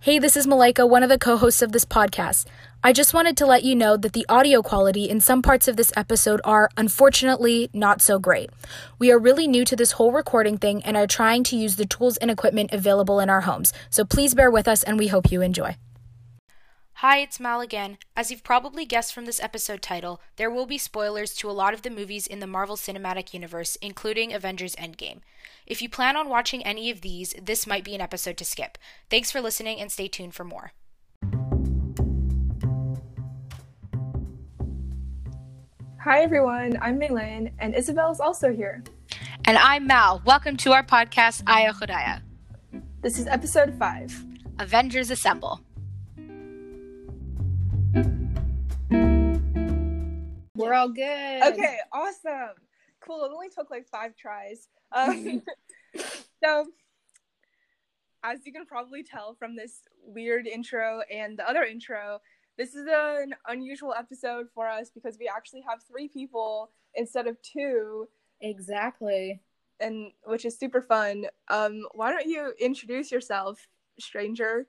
Hey, this is Malika, one of the co hosts of this podcast. I just wanted to let you know that the audio quality in some parts of this episode are, unfortunately, not so great. We are really new to this whole recording thing and are trying to use the tools and equipment available in our homes, so please bear with us and we hope you enjoy. Hi, it's Mal again. As you've probably guessed from this episode title, there will be spoilers to a lot of the movies in the Marvel Cinematic Universe, including Avengers Endgame. If you plan on watching any of these, this might be an episode to skip. Thanks for listening and stay tuned for more. Hi everyone, I'm Maylin, and Isabel is also here. And I'm Mal. Welcome to our podcast, Aya Khudaya. This is episode 5 Avengers Assemble. We're all good. Okay, awesome. Cool. It only took like five tries. Um, so, as you can probably tell from this weird intro and the other intro, this is an unusual episode for us because we actually have three people instead of two. Exactly. And which is super fun. Um, why don't you introduce yourself, stranger?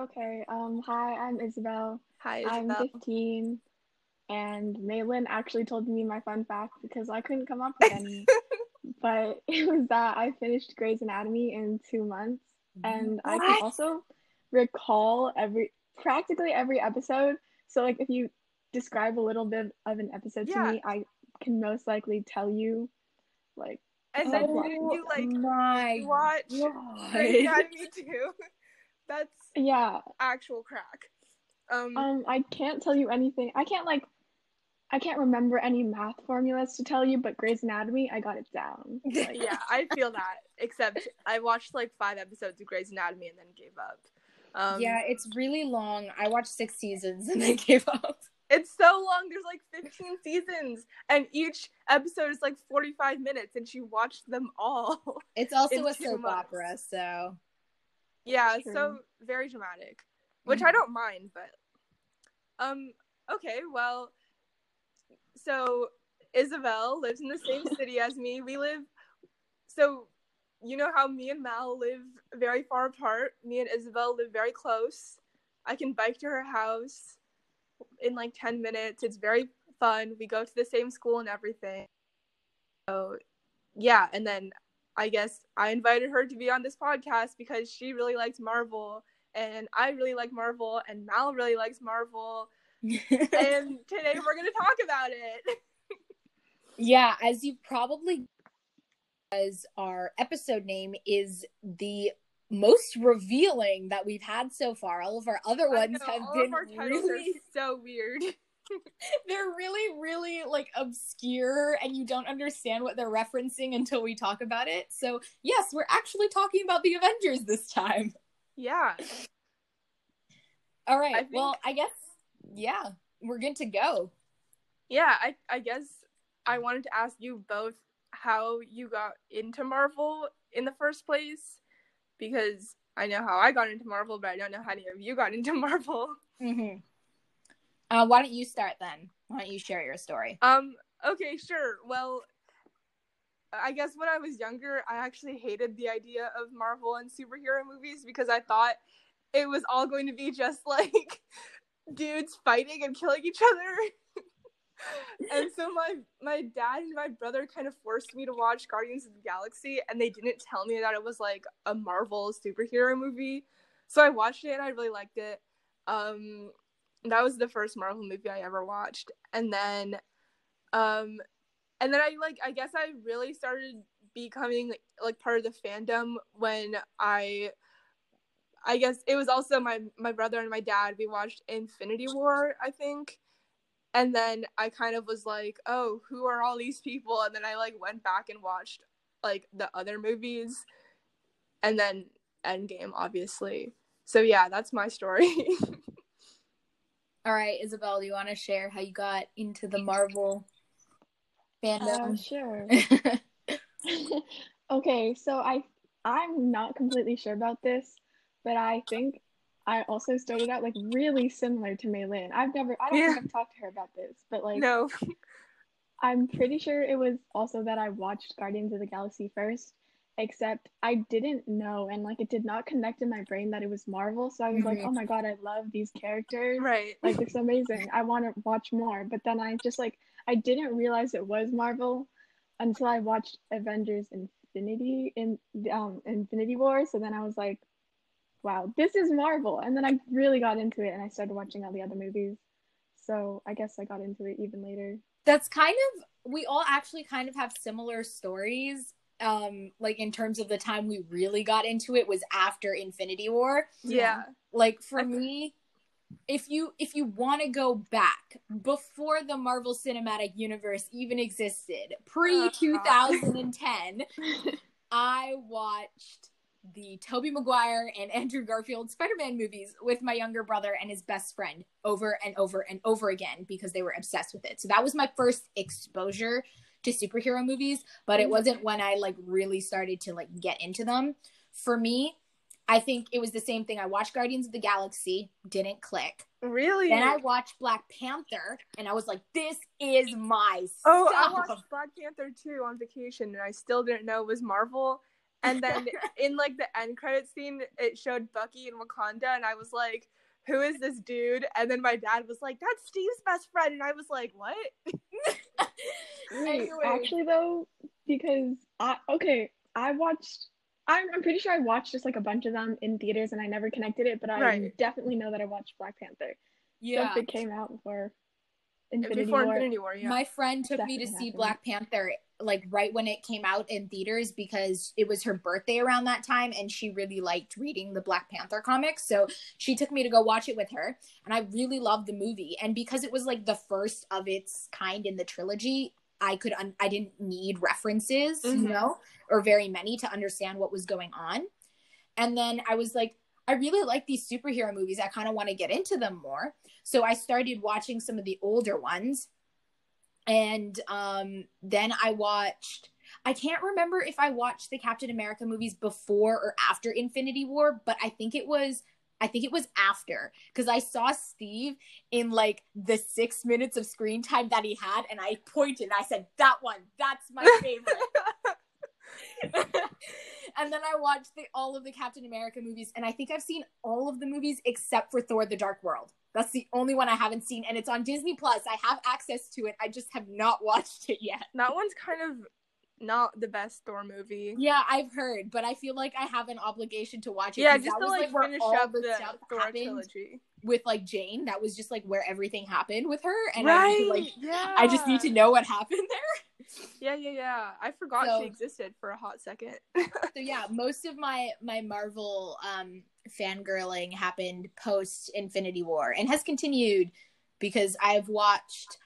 Okay. Um. Hi, I'm Isabel. Hi, Isabel. I'm 15, and Maylin actually told me my fun fact because I couldn't come up with any. but it was that I finished Grey's Anatomy in two months, and I can also recall every practically every episode. So like, if you describe a little bit of an episode Yeah. to me, I can most likely tell you, like, and then Oh you like my watch God. Grey's Anatomy too. That's yeah. actual crack. Um, Um, I can't tell you anything. I can't like, I can't remember any math formulas to tell you, but Grey's Anatomy, I got it down. Like, yeah, I feel that. Except I watched like five episodes of Grey's Anatomy and then gave up. Um, yeah, it's really long. I watched six seasons and then gave up. it's so long. There's like 15 seasons, and each episode is like 45 minutes, and she watched them all. It's also In a soap months. opera, so yeah, True. so very dramatic, which I don't mind. But um, okay, well, so Isabel lives in the same city as me. We live so you know how me and Mal live very far apart. Me and Isabel live very close. I can bike to her house in like 10 minutes. It's very fun. We go to the same school and everything. So, yeah, and then I guess I invited her to be on this podcast because she really likes Marvel and I really like Marvel and Mal really likes Marvel and today we're going to talk about it. yeah, as you probably as our episode name is the most revealing that we've had so far. All of our other ones know, have all been of our titles really are so weird. they're really really like obscure and you don't understand what they're referencing until we talk about it so yes we're actually talking about the avengers this time Yeah. all right I think- well i guess yeah we're good to go Yeah, I I guess I wanted to ask you both how you got into Marvel in the first place because I know how I got into Marvel, but I don't know how any of you got into Marvel. mm-hmm. uh, why don't you start then why don't you share your story Um okay, sure. Well, I guess when I was younger, I actually hated the idea of Marvel and superhero movies because I thought it was all going to be just like dudes fighting and killing each other. and so my my dad and my brother kind of forced me to watch Guardians of the Galaxy and they didn't tell me that it was like a Marvel superhero movie. So I watched it and I really liked it. Um that was the first Marvel movie I ever watched. And then um and then I like I guess I really started becoming like part of the fandom when I I guess it was also my my brother and my dad we watched Infinity War, I think. And then I kind of was like, "Oh, who are all these people?" And then I like went back and watched like the other movies and then Endgame obviously. So yeah, that's my story. all right isabel do you want to share how you got into the marvel Uh, sure. okay, so I I'm not completely sure about this, but I think I also started out like really similar to Maylin. I've never I don't Yeah. think I've talked to her about this, but like no. I'm pretty sure it was also that I watched Guardians of the Galaxy first, except I didn't know and like it did not connect in my brain that it was Marvel. So I was like, Mhm. oh my god, I love these characters. Right. Like it's amazing. I want to watch more. But then I just like I didn't realize it was Marvel until I watched Avengers Infinity in um Infinity War. So then I was like, wow, this is Marvel. And then I really got into it and I started watching all the other movies. So I guess I got into it even later. That's kind of we all actually kind of have similar stories. Um, like in terms of the time we really got into it was after Infinity War. yeah. Like for me, if you if you want to go back before the Marvel Cinematic Universe even existed, pre 2010, uh-huh. I watched the Tobey Maguire and Andrew Garfield Spider-Man movies with my younger brother and his best friend over and over and over again because they were obsessed with it. So that was my first exposure to superhero movies, but it mm-hmm. wasn't when I like really started to like get into them. For me, I think it was the same thing. I watched Guardians of the Galaxy, didn't click. Really? Then I watched Black Panther and I was like, this is my Oh, I watched Black Panther too on vacation and I still didn't know it was Marvel. And then in like the end credit scene, it showed Bucky in Wakanda and I was like, who is this dude? And then my dad was like, that's Steve's best friend. And I was like, what? Wait, Anyway. actually though, because I okay, I watched. I'm I'm pretty sure I watched just like a bunch of them in theaters, and I never connected it. But I Right. definitely know that I watched Black Panther. yeah. So if it came out before Infinity Before War. Infinity War, yeah. My friend took me to Definitely see happened. Black Panther like right when it came out in theaters because it was her birthday around that time and she really liked reading the Black Panther comics. So she took me to go watch it with her and I really loved the movie and because it was like the first of its kind in the trilogy, I could un- I didn't need references, Mhm. you know, or very many to understand what was going on. And then I was like I really like these superhero movies. I kind of want to get into them more. So I started watching some of the older ones and um then i watched i can't remember if i watched the captain america movies before or after infinity war but i think it was i think it was after because i saw steve in like the six minutes of screen time that he had and i pointed and i said that one that's my favorite and then i watched the, all of the captain america movies and i think i've seen all of the movies except for thor the dark world that's the only one I haven't seen, and it's on Disney Plus. I have access to it. I just have not watched it yet. that one's kind of not the best Thor movie. Yeah, I've heard, but I feel like I have an obligation to watch it. Yeah, just to was, like where finish up the the Thor trilogy. with like Jane. That was just like where everything happened with her, and I to, right. like yeah. I just need to know what happened there. Yeah, yeah, yeah. I forgot So- she existed for a hot second. So yeah, most of my my Marvel um fangirling happened post Infinity War and has continued because I've watched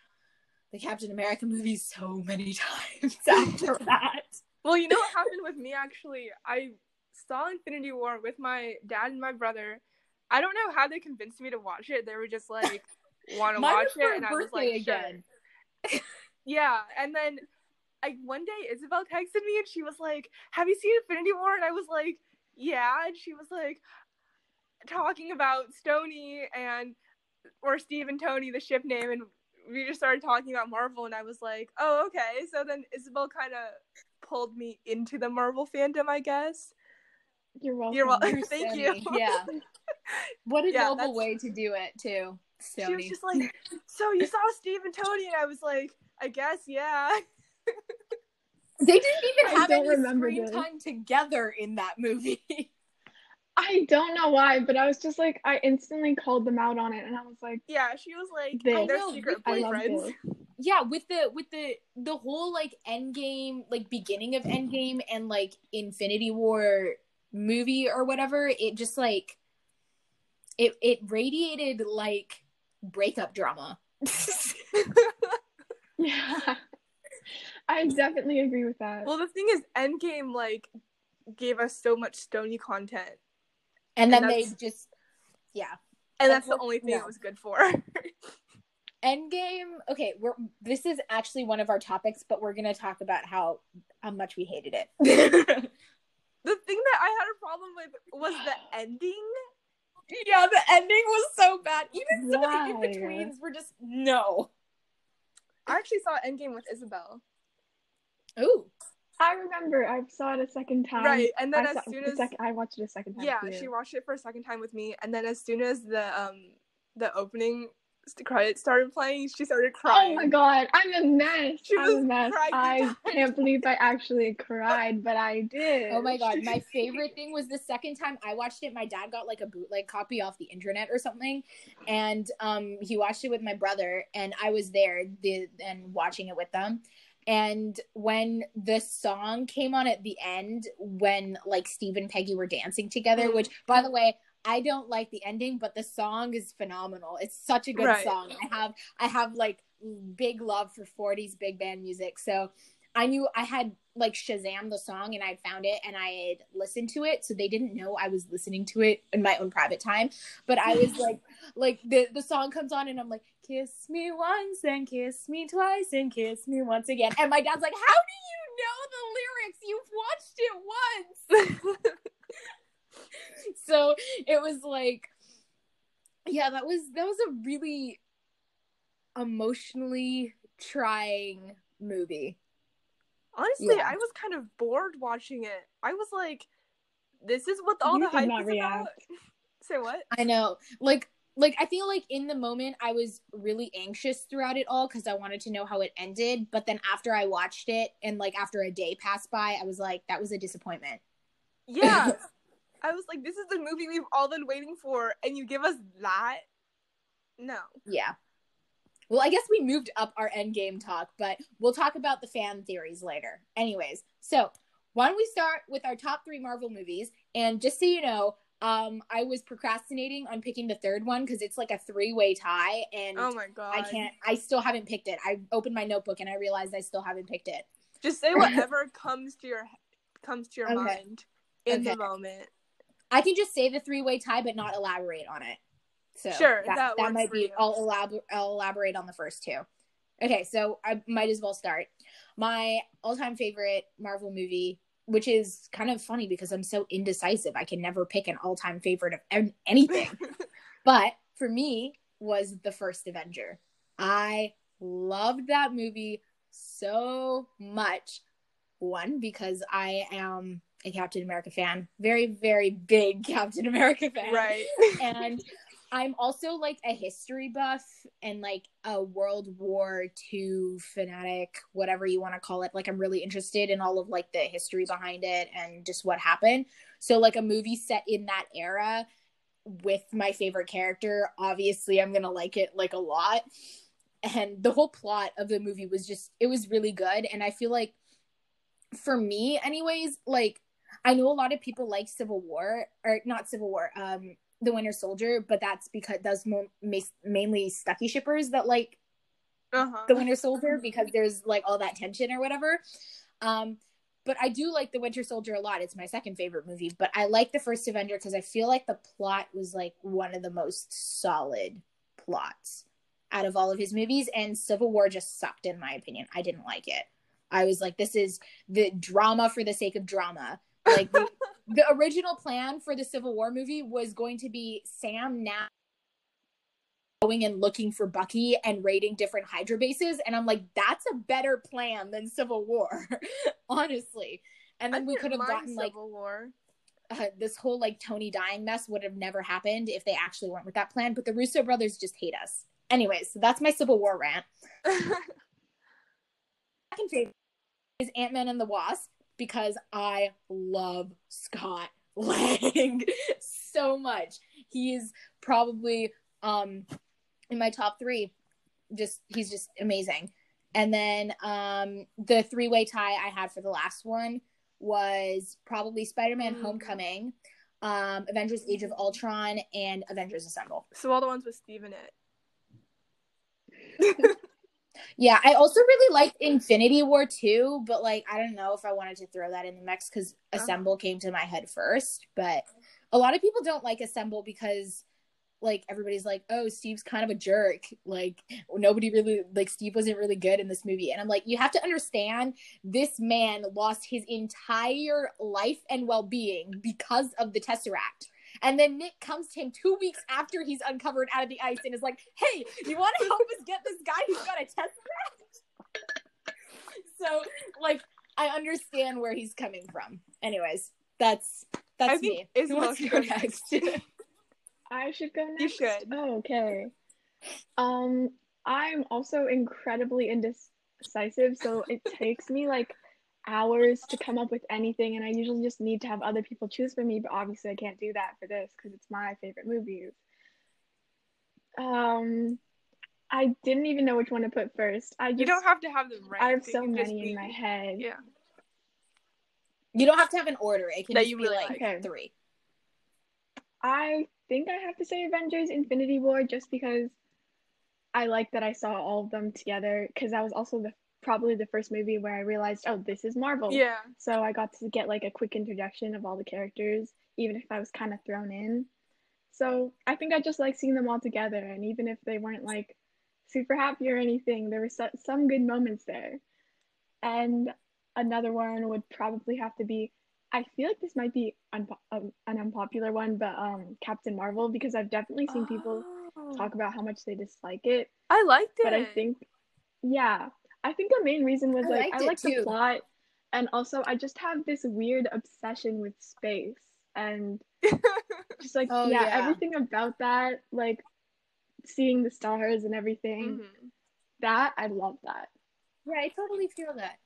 the Captain America movie so many times after that. Well, you know what happened with me actually? I saw Infinity War with my dad and my brother. I don't know how they convinced me to watch it. They were just like, want to watch it, and I was like, again. sure. Yeah, and then like one day Isabel texted me and she was like, "Have you seen Infinity War?" And I was like, "Yeah," and she was like talking about Stony and or Steve and Tony, the ship name, and we just started talking about Marvel, and I was like, "Oh, okay." So then Isabel kind of pulled me into the Marvel fandom, I guess. You're welcome. You're welcome. Thank you. Yeah. What a Yeah, noble that's- way to do it too. She was just like, "So you saw Steve and Tony?" And I was like, "I guess, yeah." They didn't even I have any remember screen this. time together in that movie. I don't know why, but I was just like I instantly called them out on it and I was like, Yeah, she was like, oh, This. "They're know, secret boyfriends." yeah, with the with the the whole like Endgame, like beginning of Endgame and like Infinity War movie or whatever, it just like it it radiated like breakup drama. Yeah. I definitely agree with that. Well, the thing is, Endgame like gave us so much Stony content, And then And they just yeah. and That's that's, the only thing yeah. it was good for. Endgame. Okay, we're this is actually one of our topics, but we're gonna talk about how how much we hated it. the thing that I had a problem with was the ending. yeah, the ending was so bad. Even some of the in betweens were just no. I actually saw Endgame with Isabel. Ooh, I remember I saw it a second time. Right, and then I as saw, soon the as sec- I watched it a second time. yeah, too. she watched it for a second time with me, and then as soon as the um the opening credits started playing, she started crying. Oh my god, I'm a mess. She I'm was a mess. I can't believe I actually cried, but I did. Oh my god, my favorite thing was the second time I watched it, my dad got like a bootleg copy off the internet or something. And um he watched it with my brother and I was there the, and watching it with them. And when the song came on at the end, when like Steve and Peggy were dancing together, Mhm. which by the way, I don't like the ending, but the song is phenomenal. It's such a good Right. song. I have I have like big love for 40s big band music. So I knew I had like Shazam the song and I found it and I had listened to it. So they didn't know I was listening to it in my own private time. But I was like, like the, the song comes on and I'm like, kiss me once and kiss me twice and kiss me once again. And my dad's like, how do you know the lyrics? You've watched it once. so it was like, yeah, that was, that was a really emotionally trying movie. Honestly, Yeah. I was kind of bored watching it. I was like, "This is what all You the hype is react. about." Say what? I know. Like like I feel like in the moment I was really anxious throughout it all cuz I wanted to know how it ended, but then after I watched it and like after a day passed by, I was like that was a disappointment. Yeah. I was like, "This is the movie we've all been waiting for, and you give us that." No. Yeah. Well, I guess we moved up our end game talk, but we'll talk about the fan theories later. Anyways, so why don't we start with our top three Marvel movies? And just so you know, um, I was procrastinating on picking the third one because it's like a three-way tie, and Oh my god. I can't. I still haven't picked it. I opened my notebook and I realized I still haven't picked it. Just say whatever comes to your comes to your Okay. mind in Okay. the moment. I can just say the three-way tie, but not elaborate on it. So Sure, that, that that, might be. you. I'll elaborate. I'll elaborate on the first two. Okay, so I might as well start. My all-time favorite Marvel movie, which is kind of funny because I'm so indecisive. I can never pick an all-time favorite of anything. but for me, was the first Avenger. I loved that movie so much. One because I am a Captain America fan, very very big Captain America fan, right. and I'm also like a history buff and like a World War II fanatic, whatever you want to call it. Like I'm really interested in all of like the history behind it and just what happened. So like a movie set in that era with my favorite character, obviously I'm going to like it like a lot. And the whole plot of the movie was just it was really good and I feel like for me anyways, like I know a lot of people like Civil War or not Civil War, um the Winter Soldier, but that's because that's ma- mainly Stucky shippers that like uh-huh. the Winter Soldier because there's like all that tension or whatever. Um, but I do like the Winter Soldier a lot. It's my second favorite movie, but I like the first Avenger because I feel like the plot was like one of the most solid plots out of all of his movies, and Civil War just sucked in my opinion. I didn't like it. I was like, this is the drama for the sake of drama. Like the, original plan for the Civil War movie was going to be Sam now going and looking for Bucky and raiding different Hydra bases, and I'm like, that's a better plan than Civil War, honestly. And I then we could have gotten like Civil War. uh, this whole like Tony dying mess would have never happened if they actually went with that plan. But the Russo brothers just hate us. Anyways, so that's my Civil War rant. Second favorite is Ant Man and the Wasp because I love Scott Lang so much. He's probably um in my top three. Just he's just amazing. And then um the three way tie I had for the last one was probably Spider Man Mm. Homecoming, um, Avengers Age of Ultron, and Avengers Assemble. so all the ones with Steve in it. Yeah, I also really liked Infinity War too, but like I don't know if I wanted to throw that in the mix because Uh-huh. Assemble came to my head first. But a lot of people don't like Assemble because like everybody's like, oh, Steve's kind of a jerk. Like nobody really like Steve wasn't really good in this movie. And I'm like, you have to understand this man lost his entire life and well being because of the Tesseract. And then Nick comes to him two weeks after he's uncovered out of the ice and is like, hey, you want to help get this guy who's got a Tesseract? so, like, I understand where he's coming from. Anyways, that's that's I me. Isabel Who wants to go go next? I should go next. You should. Oh, okay. Um, I'm also incredibly indecisive, so it takes me like hours to come up with anything, and I usually just need to have other people choose for me, but obviously I can't do that for this because it's my favorite movies. Um, I didn't even know which one to put first. I just You don't have to have them right. I have so many be- in my head. Yeah. you don't have to have an order. It can That just you be really like like. Okay. three. I think I have to say Avengers Infinity War just because I like that I saw all of them together because that was also the probably the first movie where I realized, oh, this is Marvel. Yeah. So I got to get like a quick introduction of all the characters, even if I was kind of thrown in. So I think I just like seeing them all together, and even if they weren't like super happy or anything, there were so- some good moments there. And another one would probably have to be. I feel like this might be unpo- um, an unpopular one, but um, Captain Marvel because I've definitely seen people Oh. talk about how much they dislike it. I liked it. But I think, yeah, I think the main reason was I like I like the plot, and also I just have this weird obsession with space and just like Oh, yeah, yeah. everything about that, like seeing the stars and everything. Mhm. That I love that. Yeah, I totally feel that.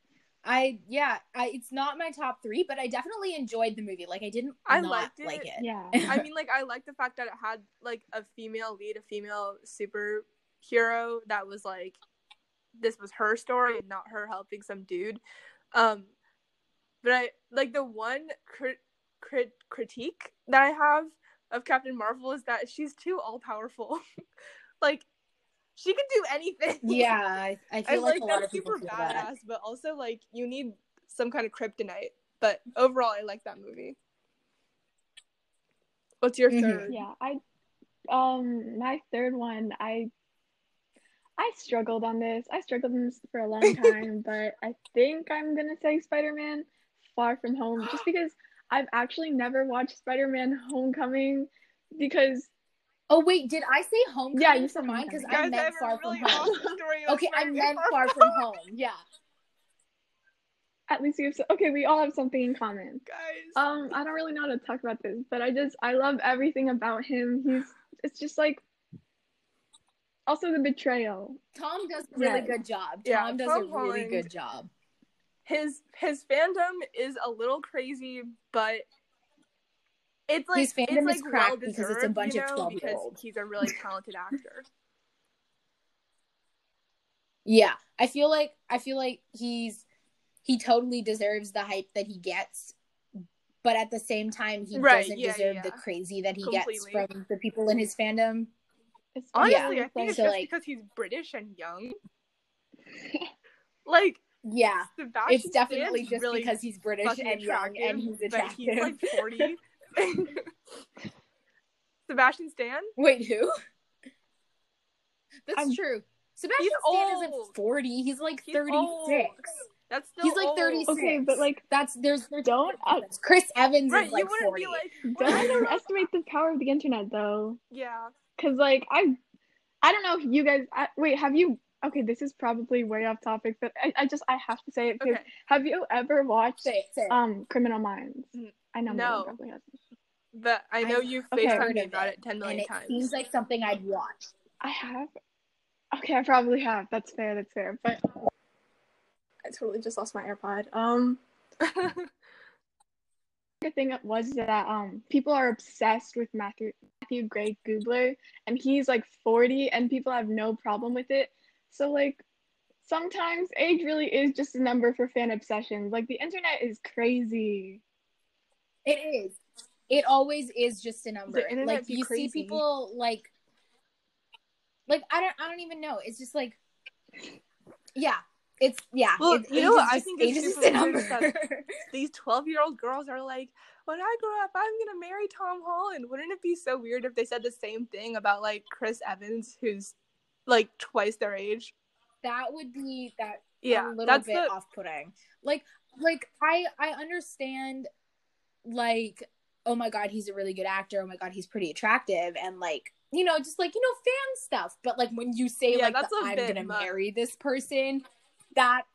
I yeah, I it's not my top three, but I definitely enjoyed the movie. Like I didn't I not liked it. like it. Yeah. I mean, like, I like the fact that it had like a female lead, a female superhero that was like, this was her story and not her helping some dude. Um, but I like the one crit- crit- critique that I have of Captain Marvel is that she's too all powerful. like, she can do anything. Yeah, I, I and feel like, like, a lot that's of super feel badass, that. but also like you need some kind of kryptonite. But overall, I like that movie. What's your Mhm. third? Yeah, I um my third one, I I struggled on this. I struggled on this for a long time, but I think I'm gonna say Spider-Man Far From Home just because I've actually never watched Spider-Man Homecoming because Oh wait, did I say homecoming Yeah, you for said mine? Because I Guys, meant far really from home. awesome story about Okay, I Spider-Man meant Far far From from home. Yeah. at least you have so- okay, we all have something in common. Guys, Um, I don't really know how to talk about this, but I just I love everything about him. He's it's just like also the betrayal. Tom does a really Yes. good job. Tom Yeah, does Tom a really Holland- good job. His his fandom is a little crazy, but it's like His fandom it's is like cracked well because it's a bunch you of know, because 12-year-olds. he's a really talented actor. Yeah, I feel like I feel like he's he totally deserves the hype that he gets, but at the same time, he Right, doesn't yeah, deserve yeah, the crazy that he Completely. gets from the people in his fandom. Especially Honestly, I think like, it's just like- because he's British and young. like Yeah, Sebastian it's definitely Stan's just really because he's British and young and he's attractive. he's like forty. Sebastian Stan? Wait, who? That's I'm- true. Sebastian Stan old. isn't forty. He's like He's thirty old. That's still He's like old. thirty six. Okay, but, like, that's there's, there's don't uh, Chris Evans Right, is like forty. be like don't "Well, I don't know." underestimate the power of the internet though. Yeah. Cause like I, I don't know if you guys. I, wait, have you? Okay, this is probably way off topic, but I, I just I have to say it because Okay. have you ever watched Say it, say it. um Criminal Minds? I know no. Probably hasn't. But I know I've you've okay, FaceTimed heard me about it, ten and it times. seems like something I'd watch. I have. Okay, I probably have. That's fair. That's fair. But I totally just lost my AirPod. Um, the thing was that um people are obsessed with Matthew Matthew Gray Gubler, and he's like forty, and people have no problem with it. So like. Sometimes age really is just a number for fan obsessions. Like the internet is crazy. It is. It always is just a number. internet Like you crazy. see people like like I don't I don't even know. It's just like yeah. It's yeah. Well, it, you know what is I think is age is just a number. These twelve-year-old girls are like, when I grow up, I'm gonna marry Tom Holland. Wouldn't it be so weird if they said the same thing about like Chris Evans, who's like twice their age? that would be that Yeah, a little that's bit the off-putting. Like like I I understand like oh my god he's a really good actor oh my god he's pretty attractive and like you know just like you know fan stuff but like when you say Yeah, like that's the, I'm gonna much. marry this person that's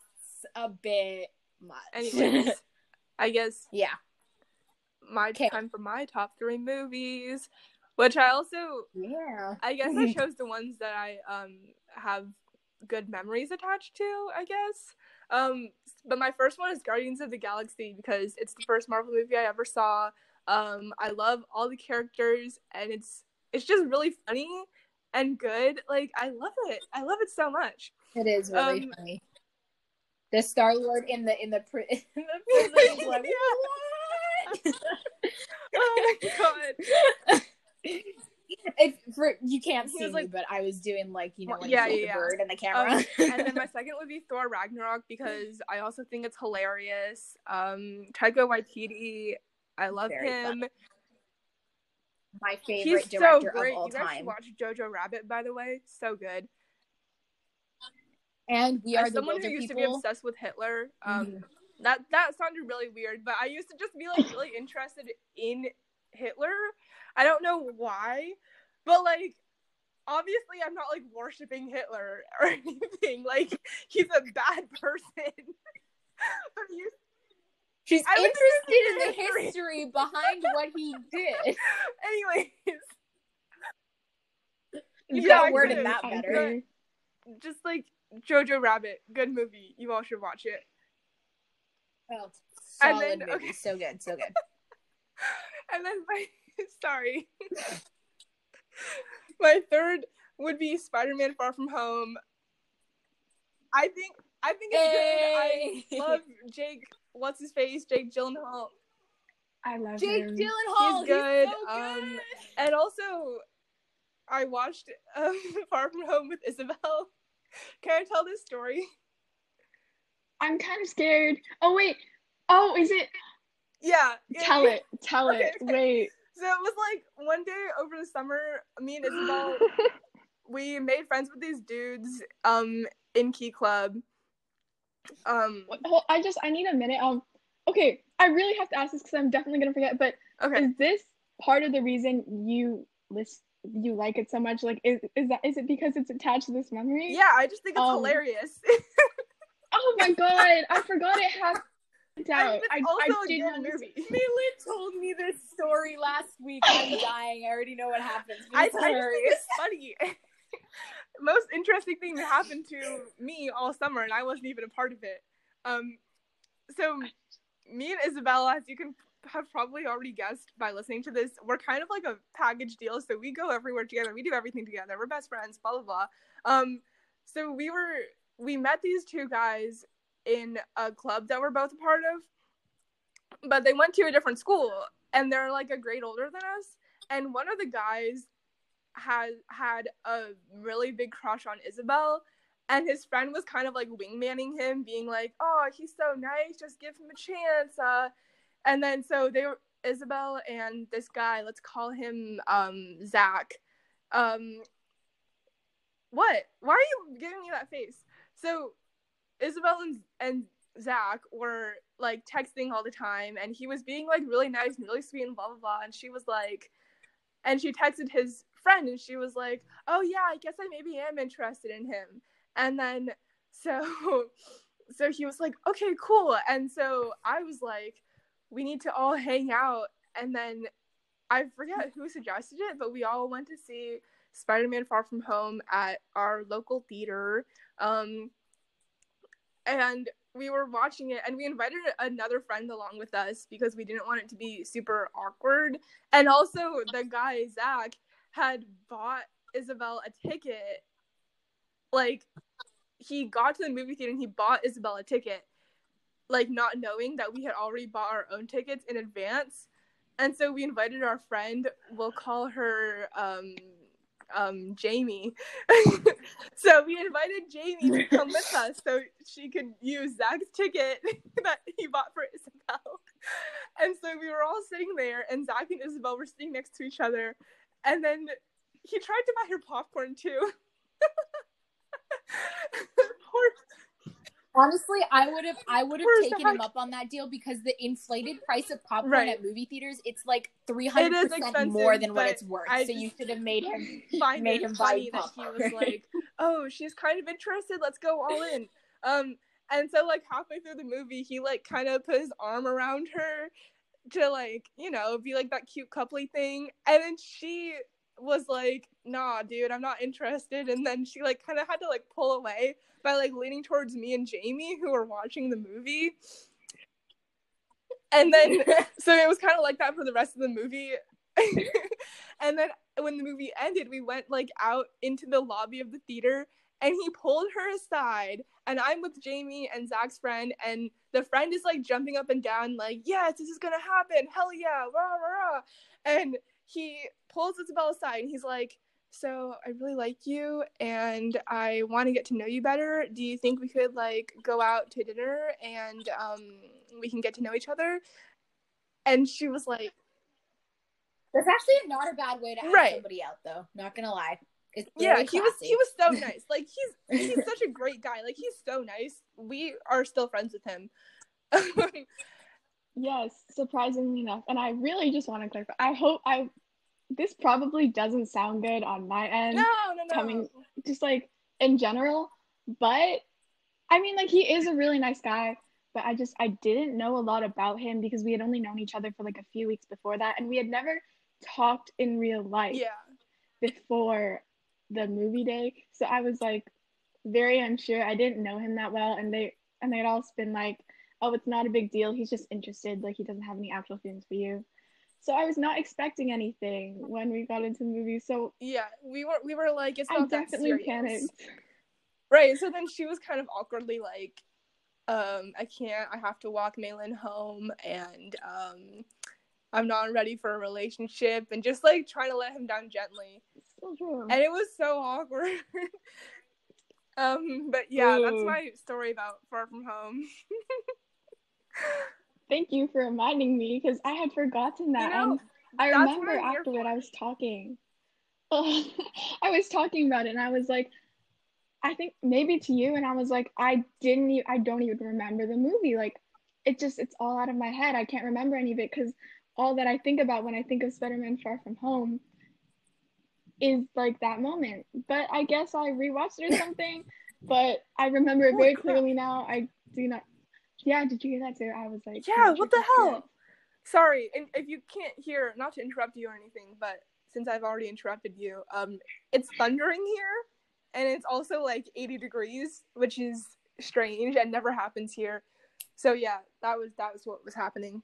a bit much. Anyways, I guess yeah. my 'Kay. time for my top three movies, which I also Yeah. I guess I chose the ones that I um have good memories attached to, I guess. Um but my first one is Guardians of the Galaxy because it's the first Marvel movie I ever saw. Um I love all the characters and it's it's just really funny and good. Like I love it. I love it so much. It is really Um, funny. The Star Lord in the in the, pri- in the prison? Oh my god. If for you can't see was me, but I was doing like you know when Yeah, yeah, the yeah. bird and the camera. Um, and then my second would be Thor Ragnarok because I also think it's hilarious. Um, Taika Waititi, I love Very him. my favorite He's so great. of all you guys time. watch Jojo Rabbit, by the way. So good. And we are As the someone who used to be obsessed with Hitler, um, Mhm. that that sounded really weird, but I used to just be like really interested in Hitler. I don't know why, but like obviously I'm not like worshiping Hitler or anything. Like he's a bad person. but you She's I interested in the in history behind what he did. anyways, You Yeah, got I worded that better. just like Jojo Rabbit, good movie. You all should watch it. Oh, solid then- movie. okay. So good, so good. And then my sorry. my third would be Spider-Man Far From Home. I think I think it's Hey. good. I love Jake what's his face? Jake Gyllenhaal. I love Jake him. Gyllenhaal. He's good, so um, good. And also I watched um, Far From Home with Isabel. Can I tell this story? I'm kind of scared. Oh wait. Oh, is it? Yeah. Tell it. Tell Okay, it. okay. Wait. So it was like one day over the summer, me and Isabel we made friends with these dudes um in Key Club. Um hold- I just I need a minute. Um. Okay. I really have to ask this because I'm definitely gonna forget. But okay. is this part of the reason you list you like it so much? Like, is is that is it because it's attached to this memory? Yeah, I just think it's Um, hilarious. Oh my god! I forgot it happened. Out. I, also I a did good not movie. Maylin told me this story last week. I'm dying. I already know what happens. I, I it's funny. Most interesting thing that happened to me all summer, and I wasn't even a part of it. Um, so me and Isabella, as you can have probably already guessed by listening to this, we're kind of like a package deal. So we go everywhere together. We do everything together. We're best friends. Blah blah blah. Um, so we were we met these two guys in a club that we're both a part of, but they went to a different school, and they're like a grade older than us. And one of the guys had had a really big crush on Isabel, and his friend was kind of like wingmanning him, being like, "Oh, he's so nice, just give him a chance." Uh, and then so they were Isabel and this guy, let's call him um Zach. Um, what? Why are you giving me that face? So Isabel and and Zach were like texting all the time, and he was being like really nice and really sweet and blah blah blah. And she was like, and she texted his friend, and she was like, "Oh yeah, I guess I maybe am interested in him." And then so so he was like, "Okay, cool." And so I was like, "We need to all hang out." And then I forget who suggested it, but we all went to see Spider-Man: Far From Home at our local theater. Um, and we were watching it and we invited another friend along with us because we didn't want it to be super awkward. And also the guy zach had bought isabel a ticket. Like he got to the movie theater and he bought isabel a ticket like not knowing that we had already bought our own tickets in advance. And so we invited our friend. We'll call her um um Jamie. so we invited Jamie to come with us so she could use Zach's ticket that he bought for Isabel. And so we were all sitting there and Zach and Isabel were sitting next to each other. And then he tried to buy her popcorn too. Honestly, I would have I would have taken him up on that deal because the inflated price of popcorn Right. at movie theaters it's like 300 it percent more than what it's worth. I so you should have made him. find Made him buy funny that he was like, "Oh, she's kind of interested. Let's go all in." Um, And so like halfway through the movie, he like kind of put his arm around her to like, you know, be like that cute coupley thing. And then she was like, nah, dude, I'm not interested. And then she like kind of had to like pull away by like leaning towards me and Jamie who were watching the movie. And then so it was kind of like that for the rest of the movie. and then when the movie ended, we went like out into the lobby of the theater and he pulled her aside and i'm with jamie and zach's friend and the friend is like jumping up and down like yes this is gonna happen hell yeah rah, rah, rah. and he pulls isabel aside and he's like so i really like you and i want to get to know you better. Do you think we could like go out to dinner and um we can get to know each other? And she was like That's actually not a bad way to ask Right. somebody out, though. Not gonna lie. It's yeah very he was he was so nice. Like he's he's such a great guy. Like he's so nice. We are still friends with him Yes, surprisingly enough. And I really just want to clarify. I hope I this probably doesn't sound good on my end, no no no coming- just like in general, but I mean like he is a really nice guy, but I just I didn't know a lot about him because we had only known each other for like a few weeks before that and we had never talked in real life yeah before the movie day. So I was like very unsure. I didn't know him that well and they and they'd all been like, Oh, it's not a big deal. He's just interested, like he doesn't have any actual feelings for you. So I was not expecting anything when we got into the movie. So yeah we were we were like it's I not that definitely serious panicked. right so then she was kind of awkwardly like um i can't i have to walk Maylin home and um i'm not ready for a relationship and just like trying to let him down gently true. and it was so awkward um but yeah that's my story about far from home Thank you for reminding me because I had forgotten that. You know, and I remember afterward for. I was talking. I was talking about it and I was like, I think maybe to you, and I was like, I didn't, e- I don't even remember the movie. Like, it just, it's all out of my head. I can't remember any of it because all that I think about when I think of Spider-Man Far From Home is like that moment. But I guess I rewatched it or something. but I remember it very clearly now. I do not. Yeah, did you hear that too? I was like, Yeah, what the hell? correct. sorry and if you can't hear not to interrupt you or anything but since i've already interrupted you um it's thundering here and it's also like 80 degrees which is strange and never happens here so yeah that was that was what was happening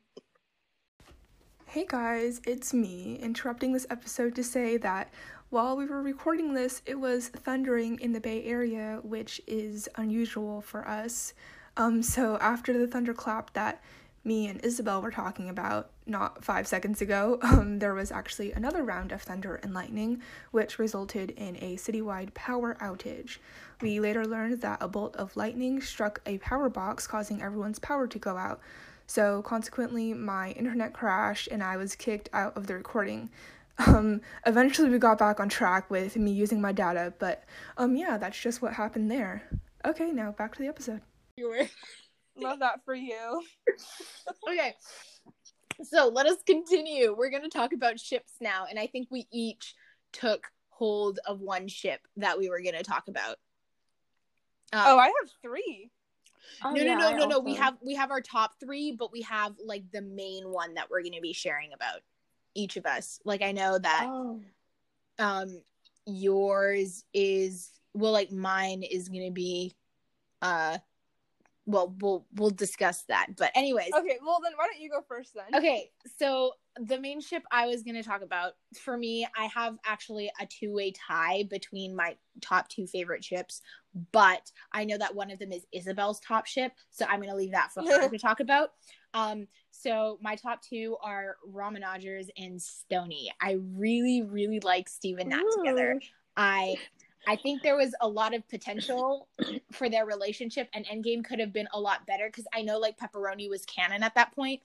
hey guys it's me interrupting this episode to say that while we were recording this it was thundering in the bay area which is unusual for us um so after the thunderclap that me and Isabel were talking about not five seconds ago, um, there was actually another round of thunder and lightning, which resulted in a citywide power outage. We later learned that a bolt of lightning struck a power box, causing everyone's power to go out. So, consequently, my internet crashed and I was kicked out of the recording. Um, eventually, we got back on track with me using my data, but um, yeah, that's just what happened there. Okay, now back to the episode. You Love that for you. okay. So let us continue. We're going to talk about ships now, and I think we each took hold of one ship that we were going to talk about. Um, Oh, I have three. Oh, no, yeah, no, I no, no, no. We have we have our top three, but we have like the main one that we're going to be sharing about each of us. Like I know that Oh, um yours is well, like mine is going to be uh well we'll we'll discuss that but anyways. Okay, well then why don't you go first then? okay so the main ship i was going to talk about for me i have actually a two-way tie between my top two favorite ships but i know that one of them is isabel's top ship so i'm going to leave that for her to talk about. Um so my top two are Romanogers and stony i really really like steve and nat together. I I think there was a lot of potential for their relationship and Endgame could have been a lot better because I know like Pepperony was canon at that point,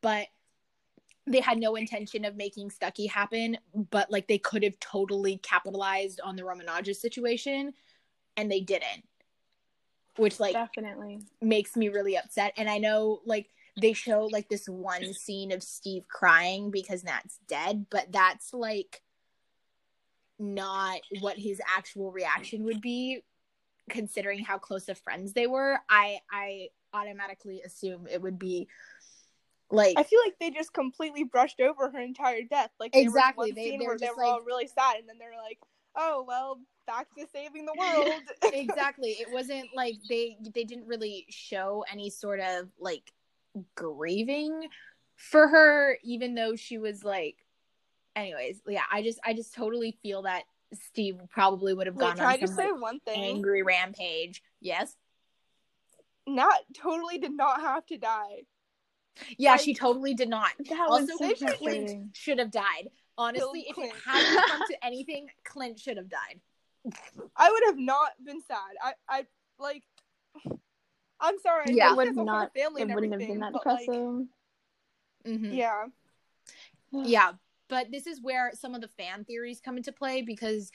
but they had no intention of making Stucky happen, but like they could have totally capitalized on the Romanogers situation and they didn't. Which like definitely. makes me really upset. And I know like they show like this one scene of Steve crying because Nat's dead, but that's like not what his actual reaction would be considering how close of friends they were, I I automatically assume it would be like I feel like they just completely brushed over her entire death. Like Exactly, one they- they were they were all really sad, and then they're like, "Oh well, back to saving the world." exactly it wasn't like they they didn't really show any sort of like grieving for her even though she was like anyways yeah i just i just totally feel that steve probably would have gone can I on just some say like, one thing? angry rampage yes Not totally did not have to die. yeah Like, she totally did not That also was so should- clint should have died honestly if Killed it hadn't come to anything clint should have died I would have not been sad. I, I like. I'm sorry. Yeah. It would he has not. family It wouldn't have been that but, like, depressing. Mhm. yeah. yeah but this is where some of the fan theories come into play because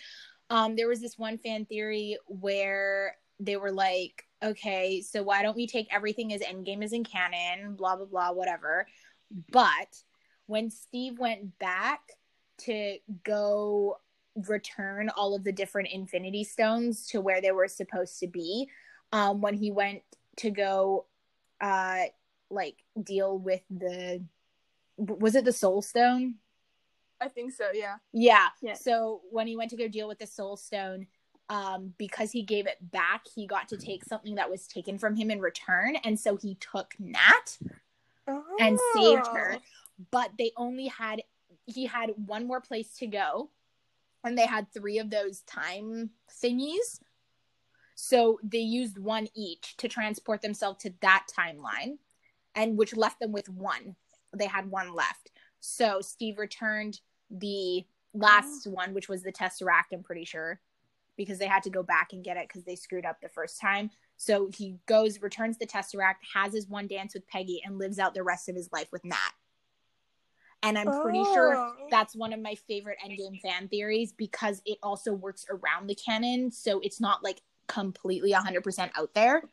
um there was this one fan theory where they were like okay so why don't we take everything as endgame is in canon blah blah blah whatever. But when steve went back to go return all of the different infinity stones to where they were supposed to be um when he went to go uh like deal with the was it the soul stone I think so. Yeah. yeah. Yes. So when he went to go deal with the soul stone, um, because he gave it back, he got to take something that was taken from him in return. And so he took Nat and saved her. Oh. But they only had he had one more place to go. And they had three of those time thingies. So they used one each to transport themselves to that timeline, and which left them with one. They had one left. So Steve returned the mm-hmm. last one, which was the Tesseract, I'm pretty sure, because they had to go back and get it because they screwed up the first time. So he goes, returns the Tesseract, has his one dance with Peggy, and lives out the rest of his life with Nat. And I'm pretty sure Oh. that's one of my favorite Endgame fan theories because it also works around the canon. So it's not like completely 100% out there.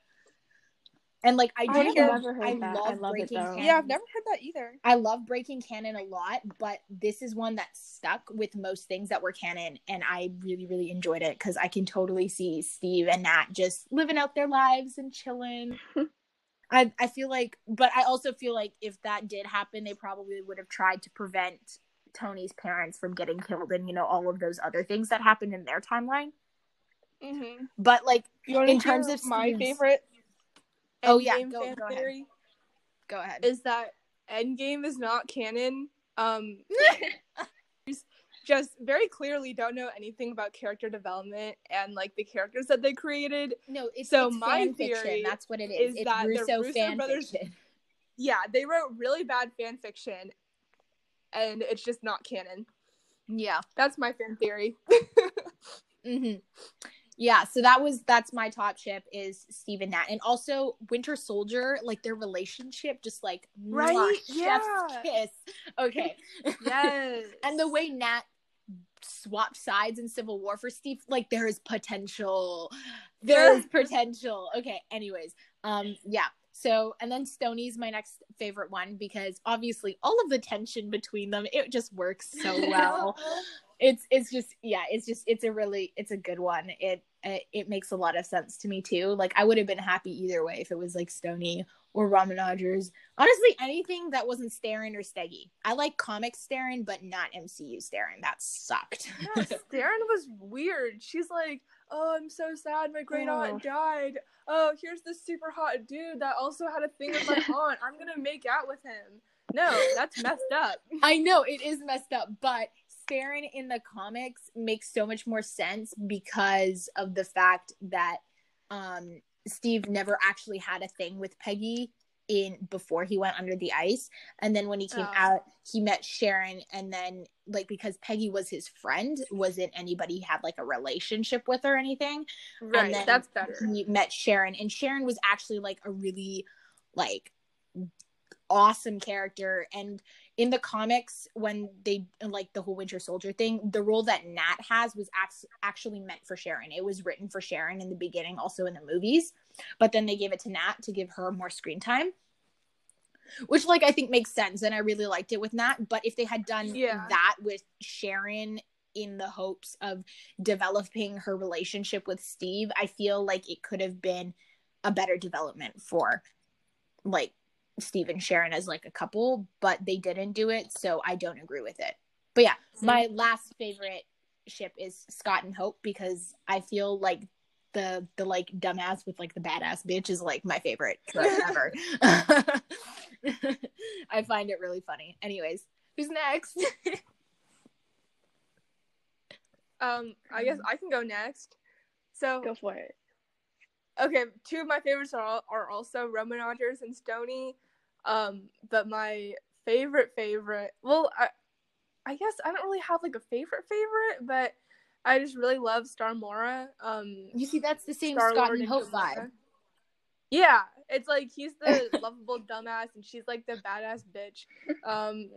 And like I do, I've love- I love I love breaking canon. Yeah, I've never heard that either. I love breaking canon a lot, but this is one that stuck with most things that were canon, and I really, really enjoyed it because I can totally see Steve and Nat just living out their lives and chilling. I I feel like, but I also feel like if that did happen, they probably would have tried to prevent Tony's parents from getting killed, and you know all of those other things that happened in their timeline. Mm-hmm. But like, You In in terms terms of of my Steve's- favorite? Oh, yeah, go- fan go ahead. go ahead. is that Endgame is not canon. Um, just very clearly don't know anything about character development and like the characters that they created. no, it's so it's my fan fiction. That's what it is. is it's that the Russo, fan brothers- fiction. Yeah, they wrote really bad fan fiction, and it's just not canon. Yeah. That's my fan theory. hmm Yeah, so that was that's my top ship is Steve and Nat, and also Winter Soldier, like their relationship, just like Right? Yeah. kiss. Okay, yes. and the way Nat swapped sides in Civil War for Steve, like there is potential. There is potential. Okay, anyways, um, yeah. So and then Stony's my next favorite one because obviously all of the tension between them, it just works so well it's it's just yeah it's just it's a really it's a good one it it, it makes a lot of sense to me too like i would have been happy either way if it was like stony or Romanogers. honestly anything that wasn't Starin or Steggy i like comic Starin but not mcu Starin that sucked Yeah, was weird. She's like, "Oh, I'm so sad. My great Oh. aunt died. Oh, here's this super hot dude that also had a thing with my aunt. I'm gonna make out with him." No, that's messed up. I know it is messed up, but Starin in the comics makes so much more sense because of the fact that um, Steve never actually had a thing with Peggy in before he went under the ice, and then when he came Oh. out, he met Sharon, and then like because Peggy was his friend, wasn't anybody had like a relationship with or anything Right, then that's better. he met Sharon, and Sharon was actually like a really like awesome character. And in the comics, when they like the whole Winter Soldier thing, the role that Nat has was act- actually meant for Sharon. It was written for Sharon in the beginning, also in the movies, but then they gave it to Nat to give her more screen time. Which, like, I think makes sense, and I really liked it with Nat. But if they had done Yeah. that with Sharon in the hopes of developing her relationship with Steve, I feel like it could have been a better development for like Steve and Sharon as like a couple, but they didn't do it, so I don't agree with it. But yeah, my last favorite ship is Scott and Hope because I feel like the the like dumbass with like the badass bitch is like my favorite trope ever. I find it really funny. Anyways, who's next? Um, I guess I can go next. So Go for it. okay, two of my favorites are all, are also Romanogers and Stony. Um, but my favorite favorite, well, I I guess I don't really have like a favorite favorite, but I just really love Starmora. Um, you see, that's the same Star-Lord Scott and Hope vibe. Yeah, it's like he's the lovable dumbass and she's like the badass bitch. Um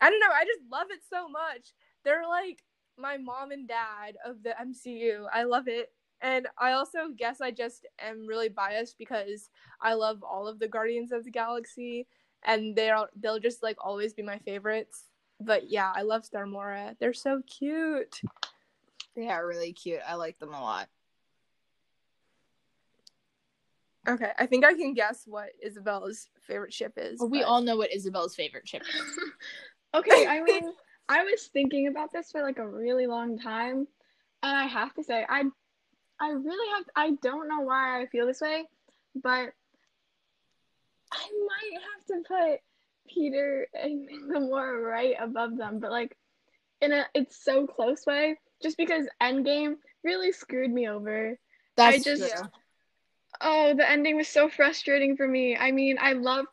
I don't know, I just love it so much. They're like my mom and dad of the MCU. I love it. And I also guess I just am really biased because I love all of the Guardians of the Galaxy and they're they'll just like always be my favorites. But yeah, I love Star Starmora. They're so cute. They are really cute. I like them a lot. Okay, I think I can guess what Isabella's favorite ship is. We but- all know what Isabel's favorite ship is. Okay, I mean, I was thinking about this for like a really long time, and I have to say, I, I really have. I don't know why I feel this way, but I might have to put Peter and Gamora right above them, but like in a it's so close way, just because Endgame really screwed me over. That's I just- true. Oh, the ending was so frustrating for me. I mean, I love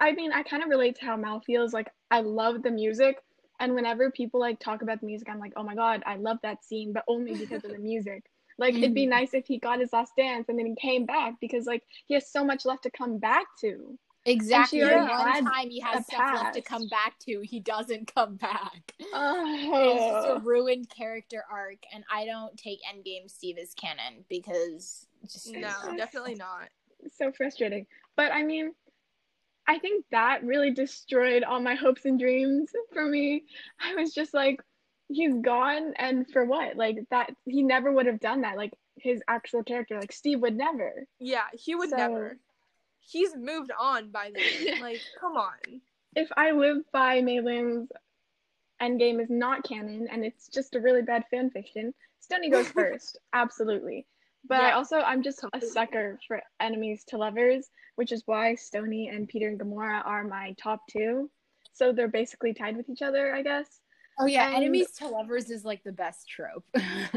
I mean, I kind of relate to how Mal feels. Like, I love the music, and whenever people like talk about the music, I'm like, oh my god, I love that scene, but only because of the music. Like, it'd be Mhm. nice if he got his last dance and then he came back because like he has so much left to come back to. Exactly. already One had time he has a stuff left to past. come back to, he doesn't come back. It's just a Oh, ruined character arc, and I don't take Endgame Steve as canon because just No, definitely not. so frustrating. But I mean, I think that really destroyed all my hopes and dreams for me. I was just like, he's gone, and for what? Like that, he never would have done that. Like his actual character, like Steve would never. Yeah, he would So- never. He's moved on by then. like, come on. If I live by Maylin's Endgame is not canon and it's just a really bad fan fiction, Stony goes first, absolutely. But I also I'm just a sucker for enemies to lovers, which is why Stony and Peter and Gamora are my top two. So they're basically tied with each other, I guess. Oh yeah, And- enemies to lovers is like the best trope.